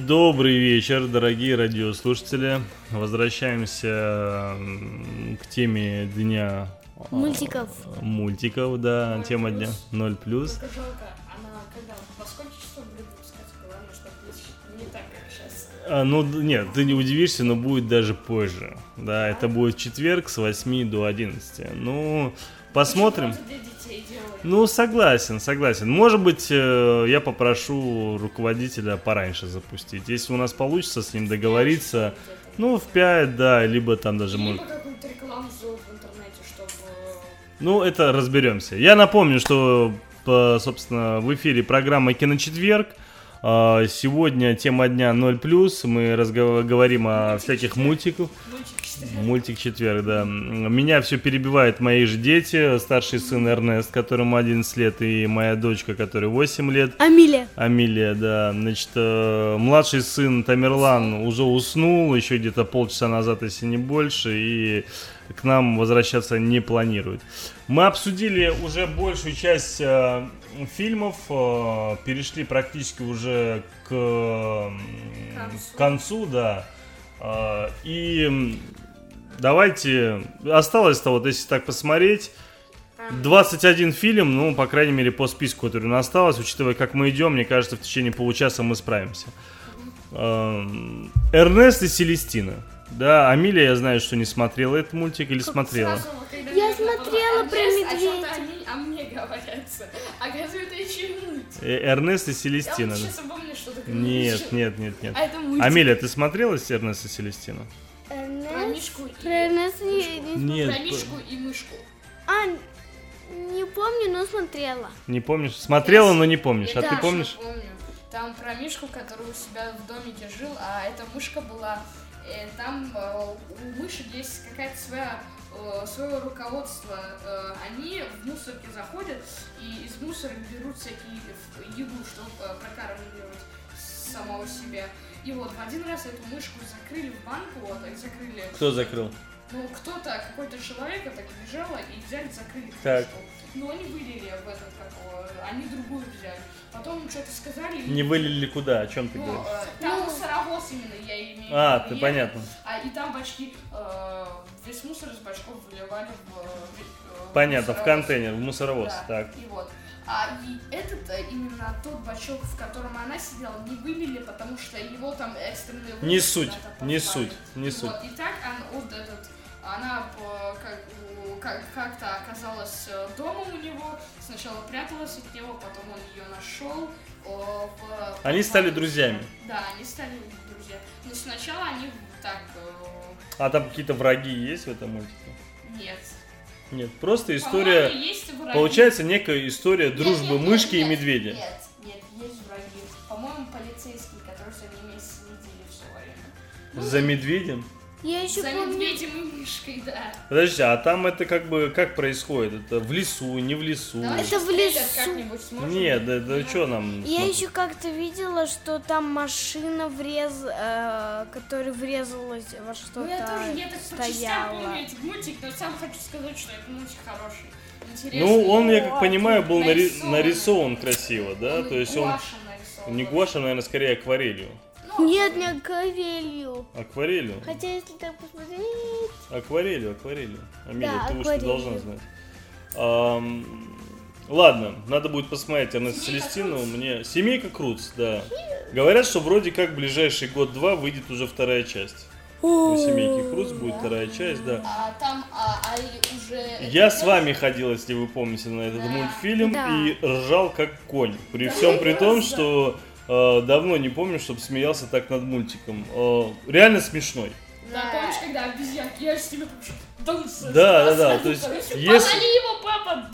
Добрый вечер, дорогие радиослушатели. Возвращаемся к теме дня а, Мультиков. Мультиков, да, тема дня 0 плюс. Только жалко, она когда, во сколько часов будет выпускаться? Главное, чтобы не так, как сейчас. А, ну, нет, ты не удивишься, но будет даже позже. Да, это будет в четверг с 8 до 11. Ну, посмотрим. Ну, согласен, согласен. Может быть, э, я попрошу руководителя пораньше запустить. Если у нас получится с ним договориться, ну, в 5, да, либо там даже... может- Либо интернете, чтобы... Ну, это разберемся. Я напомню, что, по- собственно, в эфире программа «Киночетверг». А, Сегодня тема дня 0+, мы разгов- говорим о всяких мультиках. Мультик четверг, да. Меня все перебивают мои же дети. Старший сын Эрнест, которому 11 лет, и моя дочка, которой 8 лет. Амилия. Амилия, да. Значит, э, младший сын Тамерлан уже уснул, еще где-то полчаса назад, если не больше, и к нам возвращаться не планирует. Мы обсудили уже большую часть э, фильмов, э, перешли практически уже к э, Концу. к концу, да. Э, и давайте, осталось-то вот, если так посмотреть, 21 фильм, ну, по крайней мере, по списку, который у нас осталось, учитывая, как мы идем, мне кажется, в течение получаса мы справимся. Эм, Эрнест и Селестина. Да, Амилия, я знаю, что не смотрела этот мультик или смотрела. Сразу, вот когда Я смотрела говорят, про «Андрес, медведя». А о мне говорятся. Оказывается, еще и мультик. Э, Эрнест и Я Селестина. вот да. сейчас вспомню, что такое Нет, нет, нет, нет. А это мультик. Амилия, ты смотрела Эрнест и Селестину? Про Эрнест. Мишку и... Про Эрнеста не, не- Нет. Про Мишку и Мышку. А, не помню, но смотрела. Не помнишь? Смотрела, но не помнишь. Я А ты помнишь? помню. Там про Мишку, который у себя в домике жил, а эта мышка была... э, там э, у мышек есть какая-то своя э, свое руководство. Э, они в мусорки заходят и из мусора берут всякие еду, чтобы э, прокармливать самого себя. И вот в один раз эту мышку закрыли в банку, вот, и закрыли... Кто закрыл? Ну, кто-то, какой-то человек так бежала и взяли, закрыли Так. крышку. Но они вылили в этот, как они другую взяли. Потом что-то сказали. и- Не вылили куда? О чем ты Ну, говоришь? э, там мусоровоз именно, я имею А, в виду, ты ехал, понятно. А, и там бачки, э, весь мусор из бачков выливали в... э, в- Понятно, в мусоровоз. контейнер, в мусоровоз. Да, Так. и вот. А и этот, э, именно тот бачок, в котором она сидела, не вылили, потому что его там экстренные Не суть, не суть, не суть. Вот, и так он, вот этот, она по- как, как, как-то оказалась э, дома у него, сначала пряталась от него, потом он ее нашел. в- Они стали друзьями. Да, они стали друзья. Но сначала они так, э, А там какие-то враги есть в этом мультике? нет. Нет, просто история... враги. Получается некая история Нет, дружбы нет, нет, мышки и нет, медведя. Нет, нет, есть враги. По-моему, полицейские, которые за ними следили все время. За медведем? Я еще За помню. медведем и мышкой, да. Подожди, а там это как бы как происходит? Это в лесу, не в лесу? Давай Это в лесу. Нет, да, да что нам? Я смотреть? еще как-то видела, что там машина врез, э, которая врезалась во что-то Ну, я тоже, я так по частям стояла. помню этот мультик, но сам хочу сказать, что это мультик хороший. Интересный. Ну, он, я как понимаю, был нари- нарисован. нарисован красиво, да? Он То есть он нарисован. не гуашем, наверное, скорее акварелью. Нет, не акварелью. Акварелью? Хотя, если так посмотреть... Акварелью, акварелью. Амелия, Да, ты уж акварелью. должна знать. Ам, ладно, надо будет посмотреть Семейка Селестину. Крудс. Мне... Семейка Круц, да. Говорят, что вроде как в ближайший год-два выйдет уже вторая часть. У семейки Круц будет вторая часть, да. А там, а, а уже... Я с вами ходил, если вы помните, на этот Да. мультфильм Да. и ржал как конь. При всем при том, что давно не помню, чтобы смеялся так над мультиком. Э, реально смешной. Да, помнишь, когда обезьянки, я же тебе Да, да, да, то есть, если- его, папа!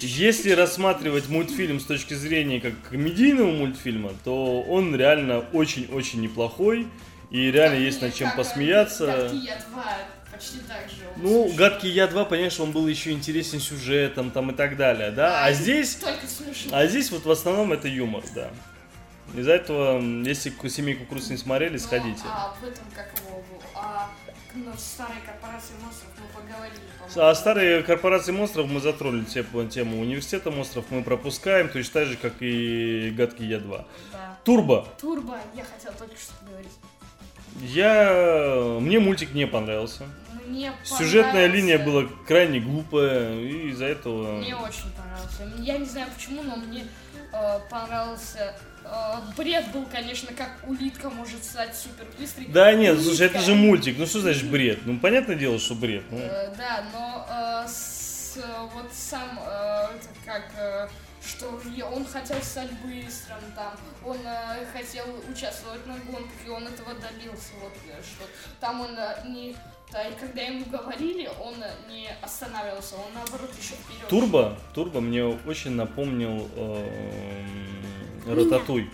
Если рассматривать мультфильм с точки зрения как комедийного мультфильма, то он реально очень-очень неплохой. И реально есть над чем Как, э, посмеяться. Гадкий я 2 почти так же. Ну. «Гадкий я 2», понимаешь, он был еще интересен сюжетом там и так далее, да? А здесь, Только смешно. а здесь вот в основном это юмор, да. Из-за этого, если ку- семейку Крус не смотрели, сходите. Ну, а в этом, как его, а, ну, в старой корпорации монстров мы поговорили, А по-моему. старые корпорации монстров мы затронули тему, тему университета монстров, мы пропускаем, точно так же, как и Гадкий Я 2. Да. Турбо. Турбо, я хотел только что говорить. Я... Мне мультик не понравился. Мне Сюжетная понравился- линия была крайне глупая, и из-за этого... Мне очень понравился. Я не знаю почему, но мне э, понравился. э, бред был, конечно, как улитка может стать супер быстрой. Да нет, слушай, это Улитка. же мультик, ну что значит бред? Ну понятное дело, что бред. ну. Э, да, но э, с- вот сам э, как э, что он хотел стать быстрым, там, он э, хотел участвовать на гонках, и он этого добился, вот, э, что там он э, не, да, и когда ему говорили, он э, не останавливался, он наоборот еще вперед. Турбо, Турбо мне очень напомнил эм, Рататуй.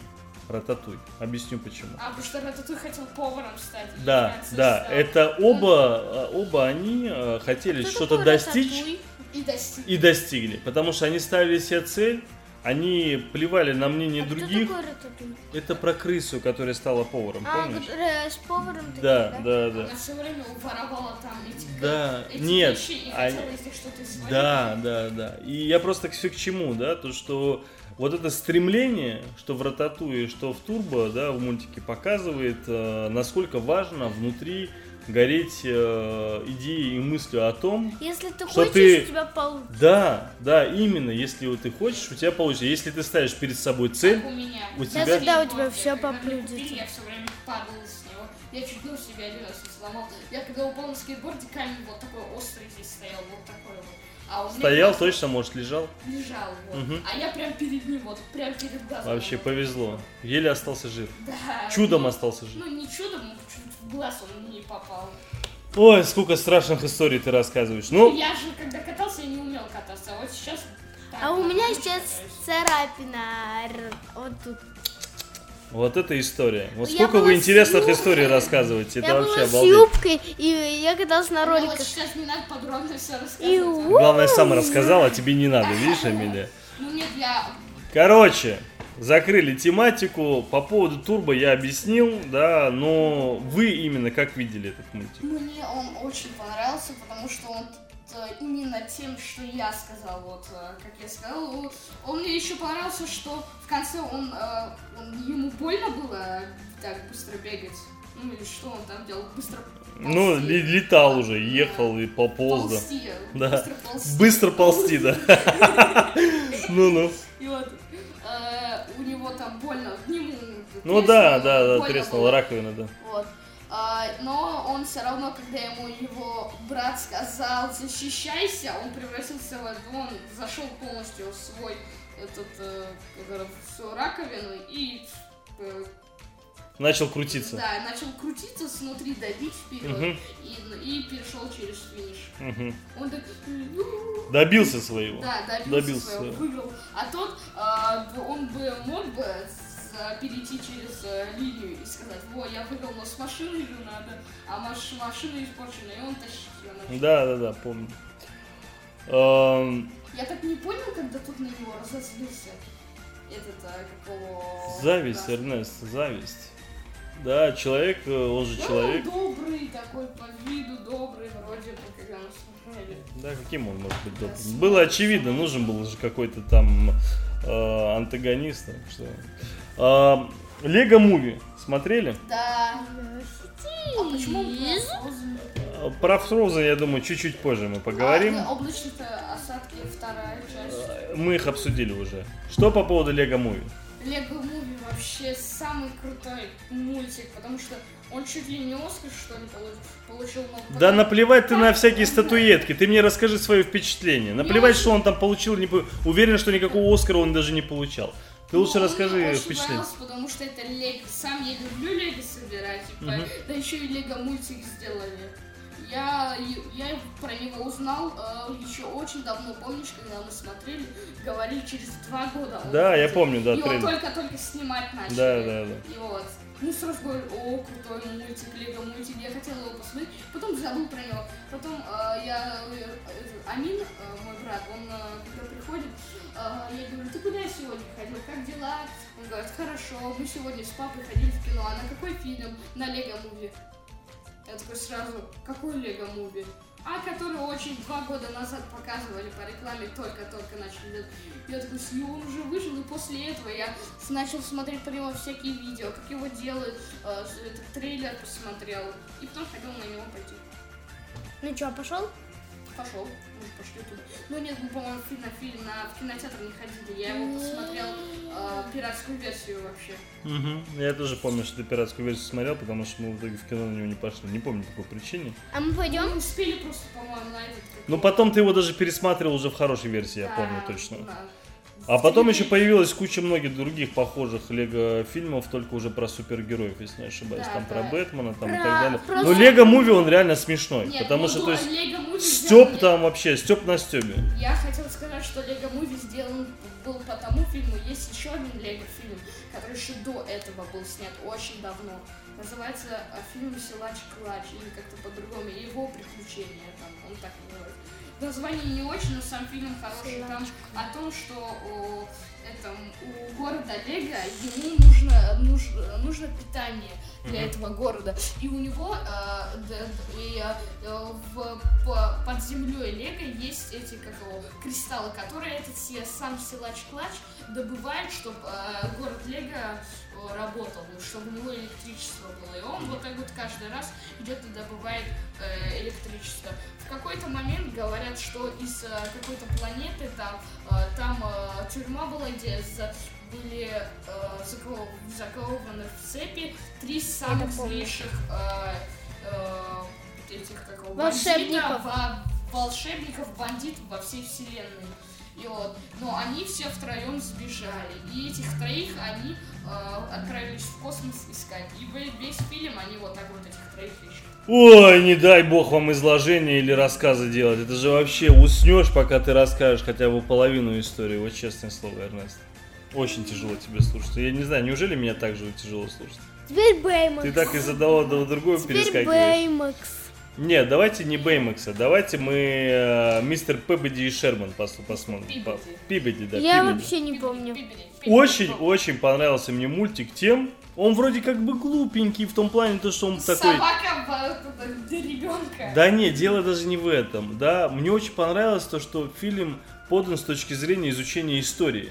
Рататуй. Объясню почему. А, потому что Рататуй хотел поваром стать. Да, да, стал. это оба, э, оба они э, хотели что-то достичь Рататуй? И достиг. и достигли, потому что они ставили себе цель, они плевали на мнение А кто других. такой Рататуй? Это про крысу, которая стала поваром, А, помнишь? которая с поваром такие, Да, да, да. Она все время воровала там эти, Да, эти нет, вещи и они- хотела из них что-то сварить. Да, да, да. И я просто все к чему, да, то что вот это стремление, что в Рататуе, что в Турбо, да, в мультике показывает, э, насколько важно внутри гореть э, идеей и мыслью о том, Если ты Что хочешь, ты- у тебя получится. да, да, именно, если вот ты хочешь, у тебя получится. Если ты ставишь перед собой цель, Как у меня. у Я тебя- Тогда у тебя я всё когда мне поблюдет. купили, Я все время падал с него. Я чуть нос себе один раз не сломал. Я когда упал на скейтборде, камень вот такой острый здесь стоял, вот такой вот. А у стоял просто точно, может, лежал. Лежал, вот. Мгм. А я прям перед ним, вот, прям перед глазом. Вообще повезло. Еле остался жив. Да. Чудом ну, остался жив. Ну, не чудом, чуть в глаз он не попал. Ой, сколько страшных историй ты рассказываешь. Ну, Я же, когда катался, я не умел кататься, а вот сейчас... так, А у меня сейчас катаюсь. царапина. р- Вот тут. вот эта история. Вот Я сколько была вы с интересных юбкой. историй рассказываете. Это я вообще была с обалдеть. юбкой, и я каталась на Ну, вот роликах. сейчас не надо подробно все И рассказывать. у- Главное, сам рассказал, а тебе не надо, видишь, Амелия? Ну нет, я Короче, закрыли тематику. По поводу турбо я объяснил, да, но вы именно как видели этот мультик? Мне он очень понравился, потому что он э, именно тем, что я сказал, вот, э, как я сказал, он- мне еще понравился, что в конце он, э, он- ему больно было так быстро бегать, ну или что он там делал, быстро Ну, ползти. летал уже, ехал и пополз, ползти, Да. быстро ползти. Быстро ползти, да. Ну-ну. И вот э, у него там больно, к нему Ну да, да, да, треснула раковина, да. Вот. А, но он все равно, когда ему его брат сказал защищайся, он превратился в он зашел полностью в свой этот э, в свою раковину и э, Начал крутиться. да, начал крутиться снутри, давить вперед Мгм. и, и перешел через финиш. Мгм. Он так «Ну, Добился своего. да, добился, Добился своего, своего. выиграл. А тот, а, б- он бы мог бы с- перейти через э, линию и сказать, во, я выиграл, но с машиной же надо, а маш- машина испорчена, и он тащит ее начал. Да, да, да, помню. Эм, Я так не понял, когда тут на него разозлился. Этот, а, какого... Зависть, да. Эрнест, зависть. Да, человек, э, он же Ну, человек. добрый такой, по виду добрый, вроде бы, когда мы смотрели. Да, каким он может быть добрым? Было очевидно, нужен был же какой-то там э, антагонист. там, Что... А, Лего Муви смотрели? Да. А почему про Фроузен, я думаю, чуть-чуть позже мы поговорим. А, да, облачные осадки, вторая часть. Мы их обсудили уже. Что по поводу Лего Муви? Лего Муви вообще самый крутой мультик, потому что он чуть ли не Оскар, что ли, получ- получил. но Да потом- наплевать ты на всякие статуэтки, ты мне расскажи свое впечатление. Наплевать, что он там получил, не уверен, что никакого Оскара он даже не получал. Ты лучше Ну, мне расскажи впечатление. потому что это Лего. Сам я люблю Лего собирать, типа, Мгм. да еще и Лего мультик сделали. Я, я про него узнал э, еще очень давно, помнишь, когда мы смотрели, говорили через два года. он Да, я выйдет. помню, да, И он только-только снимать начали. Да, да, да. И вот. Мы сразу говорили, о, крутой мультик, Лего мультик, я хотел его посмотреть, потом забыл про него. Потом э, я, э, Амин, э, мой брат, он э, когда приходит, э, я говорю, ты куда сегодня ходил, как дела? Он говорит, хорошо, мы сегодня с папой ходили в кино, а на какой фильм? На Лего Муви. Я такой сразу, какой Лего Муви? А который очень два года назад показывали по рекламе, только-только начали. Я такой, и он уже вышел, и после этого я с- начал смотреть по нему всякие видео, как его делают, э, с- этот трейлер посмотрел, и потом хотел на него пойти. Ну что, пошел? Пошел, Ну нет, мы, по-моему, фи- на фильм, на, в кинотеатр не ходили, я его посмотрел э, пиратскую версию вообще. Мгм. Я тоже помню, что ты пиратскую версию смотрел, потому что мы в итоге в кино на него не пошли. Не помню по какой причине. А мы пойдем? Мы успели просто, по-моему, на этот... его- потом ты его даже пересматривал уже в хорошей версии, я Да, помню точно. да. А потом еще появилась куча многих других похожих Лего фильмов, только уже про супергероев, если не ошибаюсь. Да, там про да. Бэтмена, там и Про- так далее. про Но Лего Муви он реально смешной. Нет, потому ну, что, то есть, Степ сделали- там вообще, Степ на Стебе. Я хотела сказать, что Лего Муви сделан был по тому фильму. Есть еще один Лего фильм, который еще до этого был снят очень давно. Называется э, фильм Силач Клач или как-то по-другому. Его приключения там, он так называется. Название не очень, но сам фильм хороший. Там о том, что о, этом, у города Лего ему нужно, нужно, нужно питание для Мгм. этого города. И у него э, д- д- и, э, в, по- под землей Лего есть эти как его, кристаллы, которые этот сам силач Клач добывает, чтобы город Лего э, работал, чтобы у него электричество было. И он вот так вот каждый раз идет и добывает э, электричество. В какой-то момент говорят, что из э, какой-то планеты там, э, там э, тюрьма была, где за- были э, заков- закованы в цепи три самых злейших э, э, этих как Волшебников. бандита, во- волшебников, бандитов во всей вселенной. И вот, но они все втроем сбежали. И этих троих они э, отправились в космос искать. И ве- весь фильм они вот так вот этих троих ищут. Ой, не дай бог вам изложение или рассказы делать. Это же вообще уснешь, пока ты расскажешь хотя бы половину истории. Вот честное слово, Эрнест. Очень тяжело тебе слушать. Я не знаю, неужели меня так же тяжело слушать? Теперь Бэймакс. Ты так из одного до другого Теперь перескакиваешь. Бэймакс. Нет, давайте не Бэймакса, давайте мы э, мистер Пэббиди и Шерман пос- посмотрим. Пибоди. Пибоди, да, Я Пибоди. вообще не помню. Очень-очень понравился мне мультик тем, он вроде как бы глупенький в том плане, то, что он такой... Собака для ребенка. Да нет, дело даже не в этом, да. Мне очень понравилось то, что фильм подан с точки зрения изучения истории.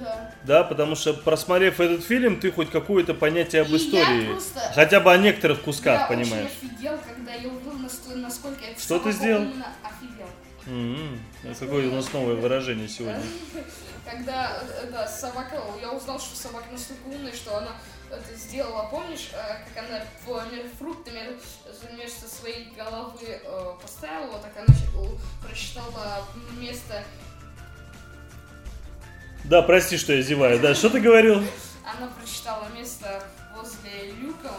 Да. Да, потому что просмотрев этот фильм, ты хоть какое-то понятие об И я истории, просто- хотя бы о некоторых кусках я понимаешь. очень офигел, когда я увидел, насколько я Что ты сделал? офигел. М, ну, Какое у нас новое выражение сегодня. Когда, э, да, собака, я узнал, что собака настолько умная, что она это сделала, помнишь, э, как она фруктами вместо своей головы э, поставила, вот так она у- прочитала место, Да, прости, что я зеваю. Да, что ты говорил? она прочитала место возле люка,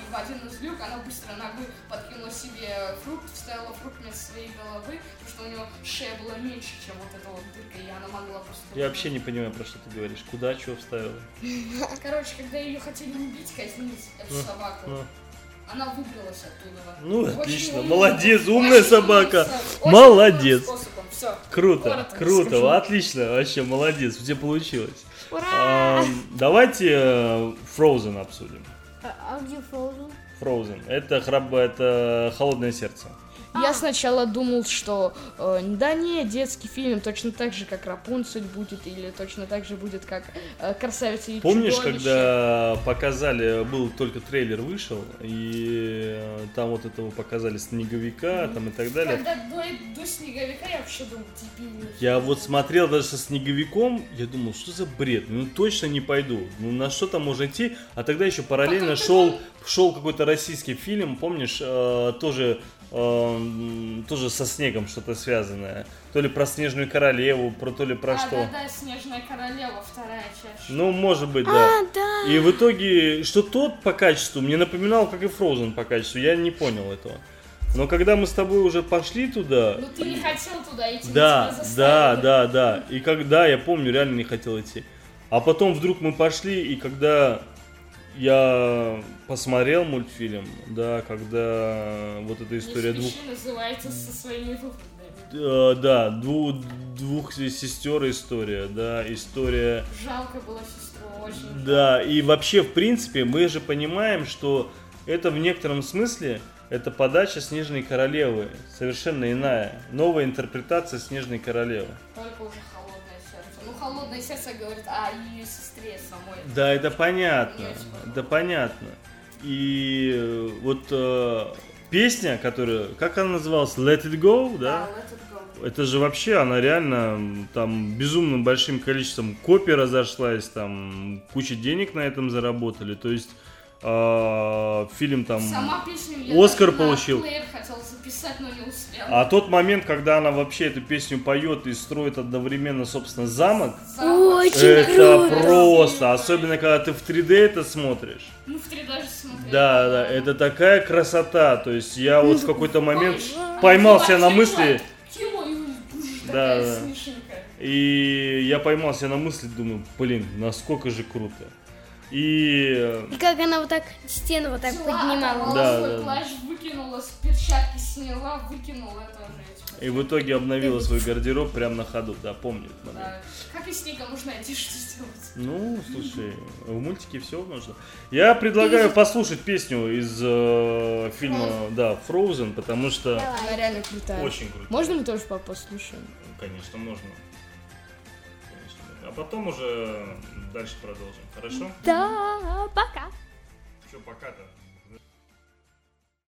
и в один из люк она быстро ногой подкинула себе фрукт, вставила фрукт вместо своей головы, потому что у него шея была меньше, чем вот эта вот дырка, и она могла просто... Я вообще не понимаю, про что ты говоришь. Куда, что вставил? Короче, когда ее хотели убить, казнить, эту собаку, она выбралась оттуда. Ну, Очень отлично. умным- Молодец, очень умная умным собака. очень Молодец. Круто, Коротко круто, скажу. отлично, вообще молодец, у тебя получилось. Ура! Ам, Давайте э, Frozen обсудим. А, а где Фроузен? Frozen. Это храб, это холодное сердце. Я сначала думал, что э, да не, детский фильм точно так же, как Рапунцель будет, или точно так же будет, как э, Красавица и Помнишь, чудовище. когда показали, был только трейлер вышел, и э, там вот этого показали снеговика, там и так далее. Когда до, до снеговика я вообще думал, дебильный. Я вот смотрел даже со снеговиком, я думал, что за бред, ну точно не пойду, ну на что там можно идти, а тогда еще параллельно Потом шел, шел какой-то российский фильм, помнишь, э, тоже, э, тоже со снегом что-то связанное, то ли про снежную королеву, про то ли про а, что. да-да, Снежная королева, вторая часть. Ну, может быть, да. А, да. И в итоге, что тот по качеству мне напоминал, как и Frozen по качеству, я не понял этого. Но когда мы с тобой уже пошли туда, Ну ты не хотел туда идти, да, тебя да, да, да. И когда, я помню, реально не хотел идти. А потом вдруг мы пошли, и когда я посмотрел мультфильм, да, когда вот эта история двух называется со своими выводами. Э, да, двух, двух сестер история, да, история... Жалко было сестру очень. Да, и вообще, в принципе, мы же понимаем, что это в некотором смысле, это подача Снежной Королевы, совершенно иная, новая интерпретация Снежной Королевы. Только уже холодное сердце. Говорит о ее сестре самой. Да, это понятно, да понятно. И э, вот э, песня, которая, как она называлась, Let It Go, да? let it go. Это же вообще, она реально там безумным большим количеством копий разошлась, там куча денег на этом заработали. То есть а, фильм там... Сама песню Оскар получил. записать, но не успел. А тот момент, когда она вообще эту песню поет и строит одновременно, собственно, замок, Замок. Очень это круто. просто, особенно когда ты в 3D это смотришь. Ну, в 3 даже смотрели. Да, да, это такая красота. То есть я вот в какой-то момент поймал себя на мысли, Да, такая да. и я поймал себя на мысли, думаю, блин, насколько же круто. И э, И как она вот так стену вот так Взяла, поднимала. Да, свой да, плащ выкинула, с перчатки сняла, выкинула это уже. И в итоге обновила свой гардероб прямо на ходу, да, помню этот момент. Да. Как и снегом можно одежду сделать? Ну, слушай, в мультике все можно. Я предлагаю послушать песню из э, фильма, да, Frozen, потому что Она реально крутая. очень круто. Можно мы тоже послушаем? Конечно, можно. Конечно. А потом уже дальше продолжим. Хорошо? Да, пока. Все, пока-то.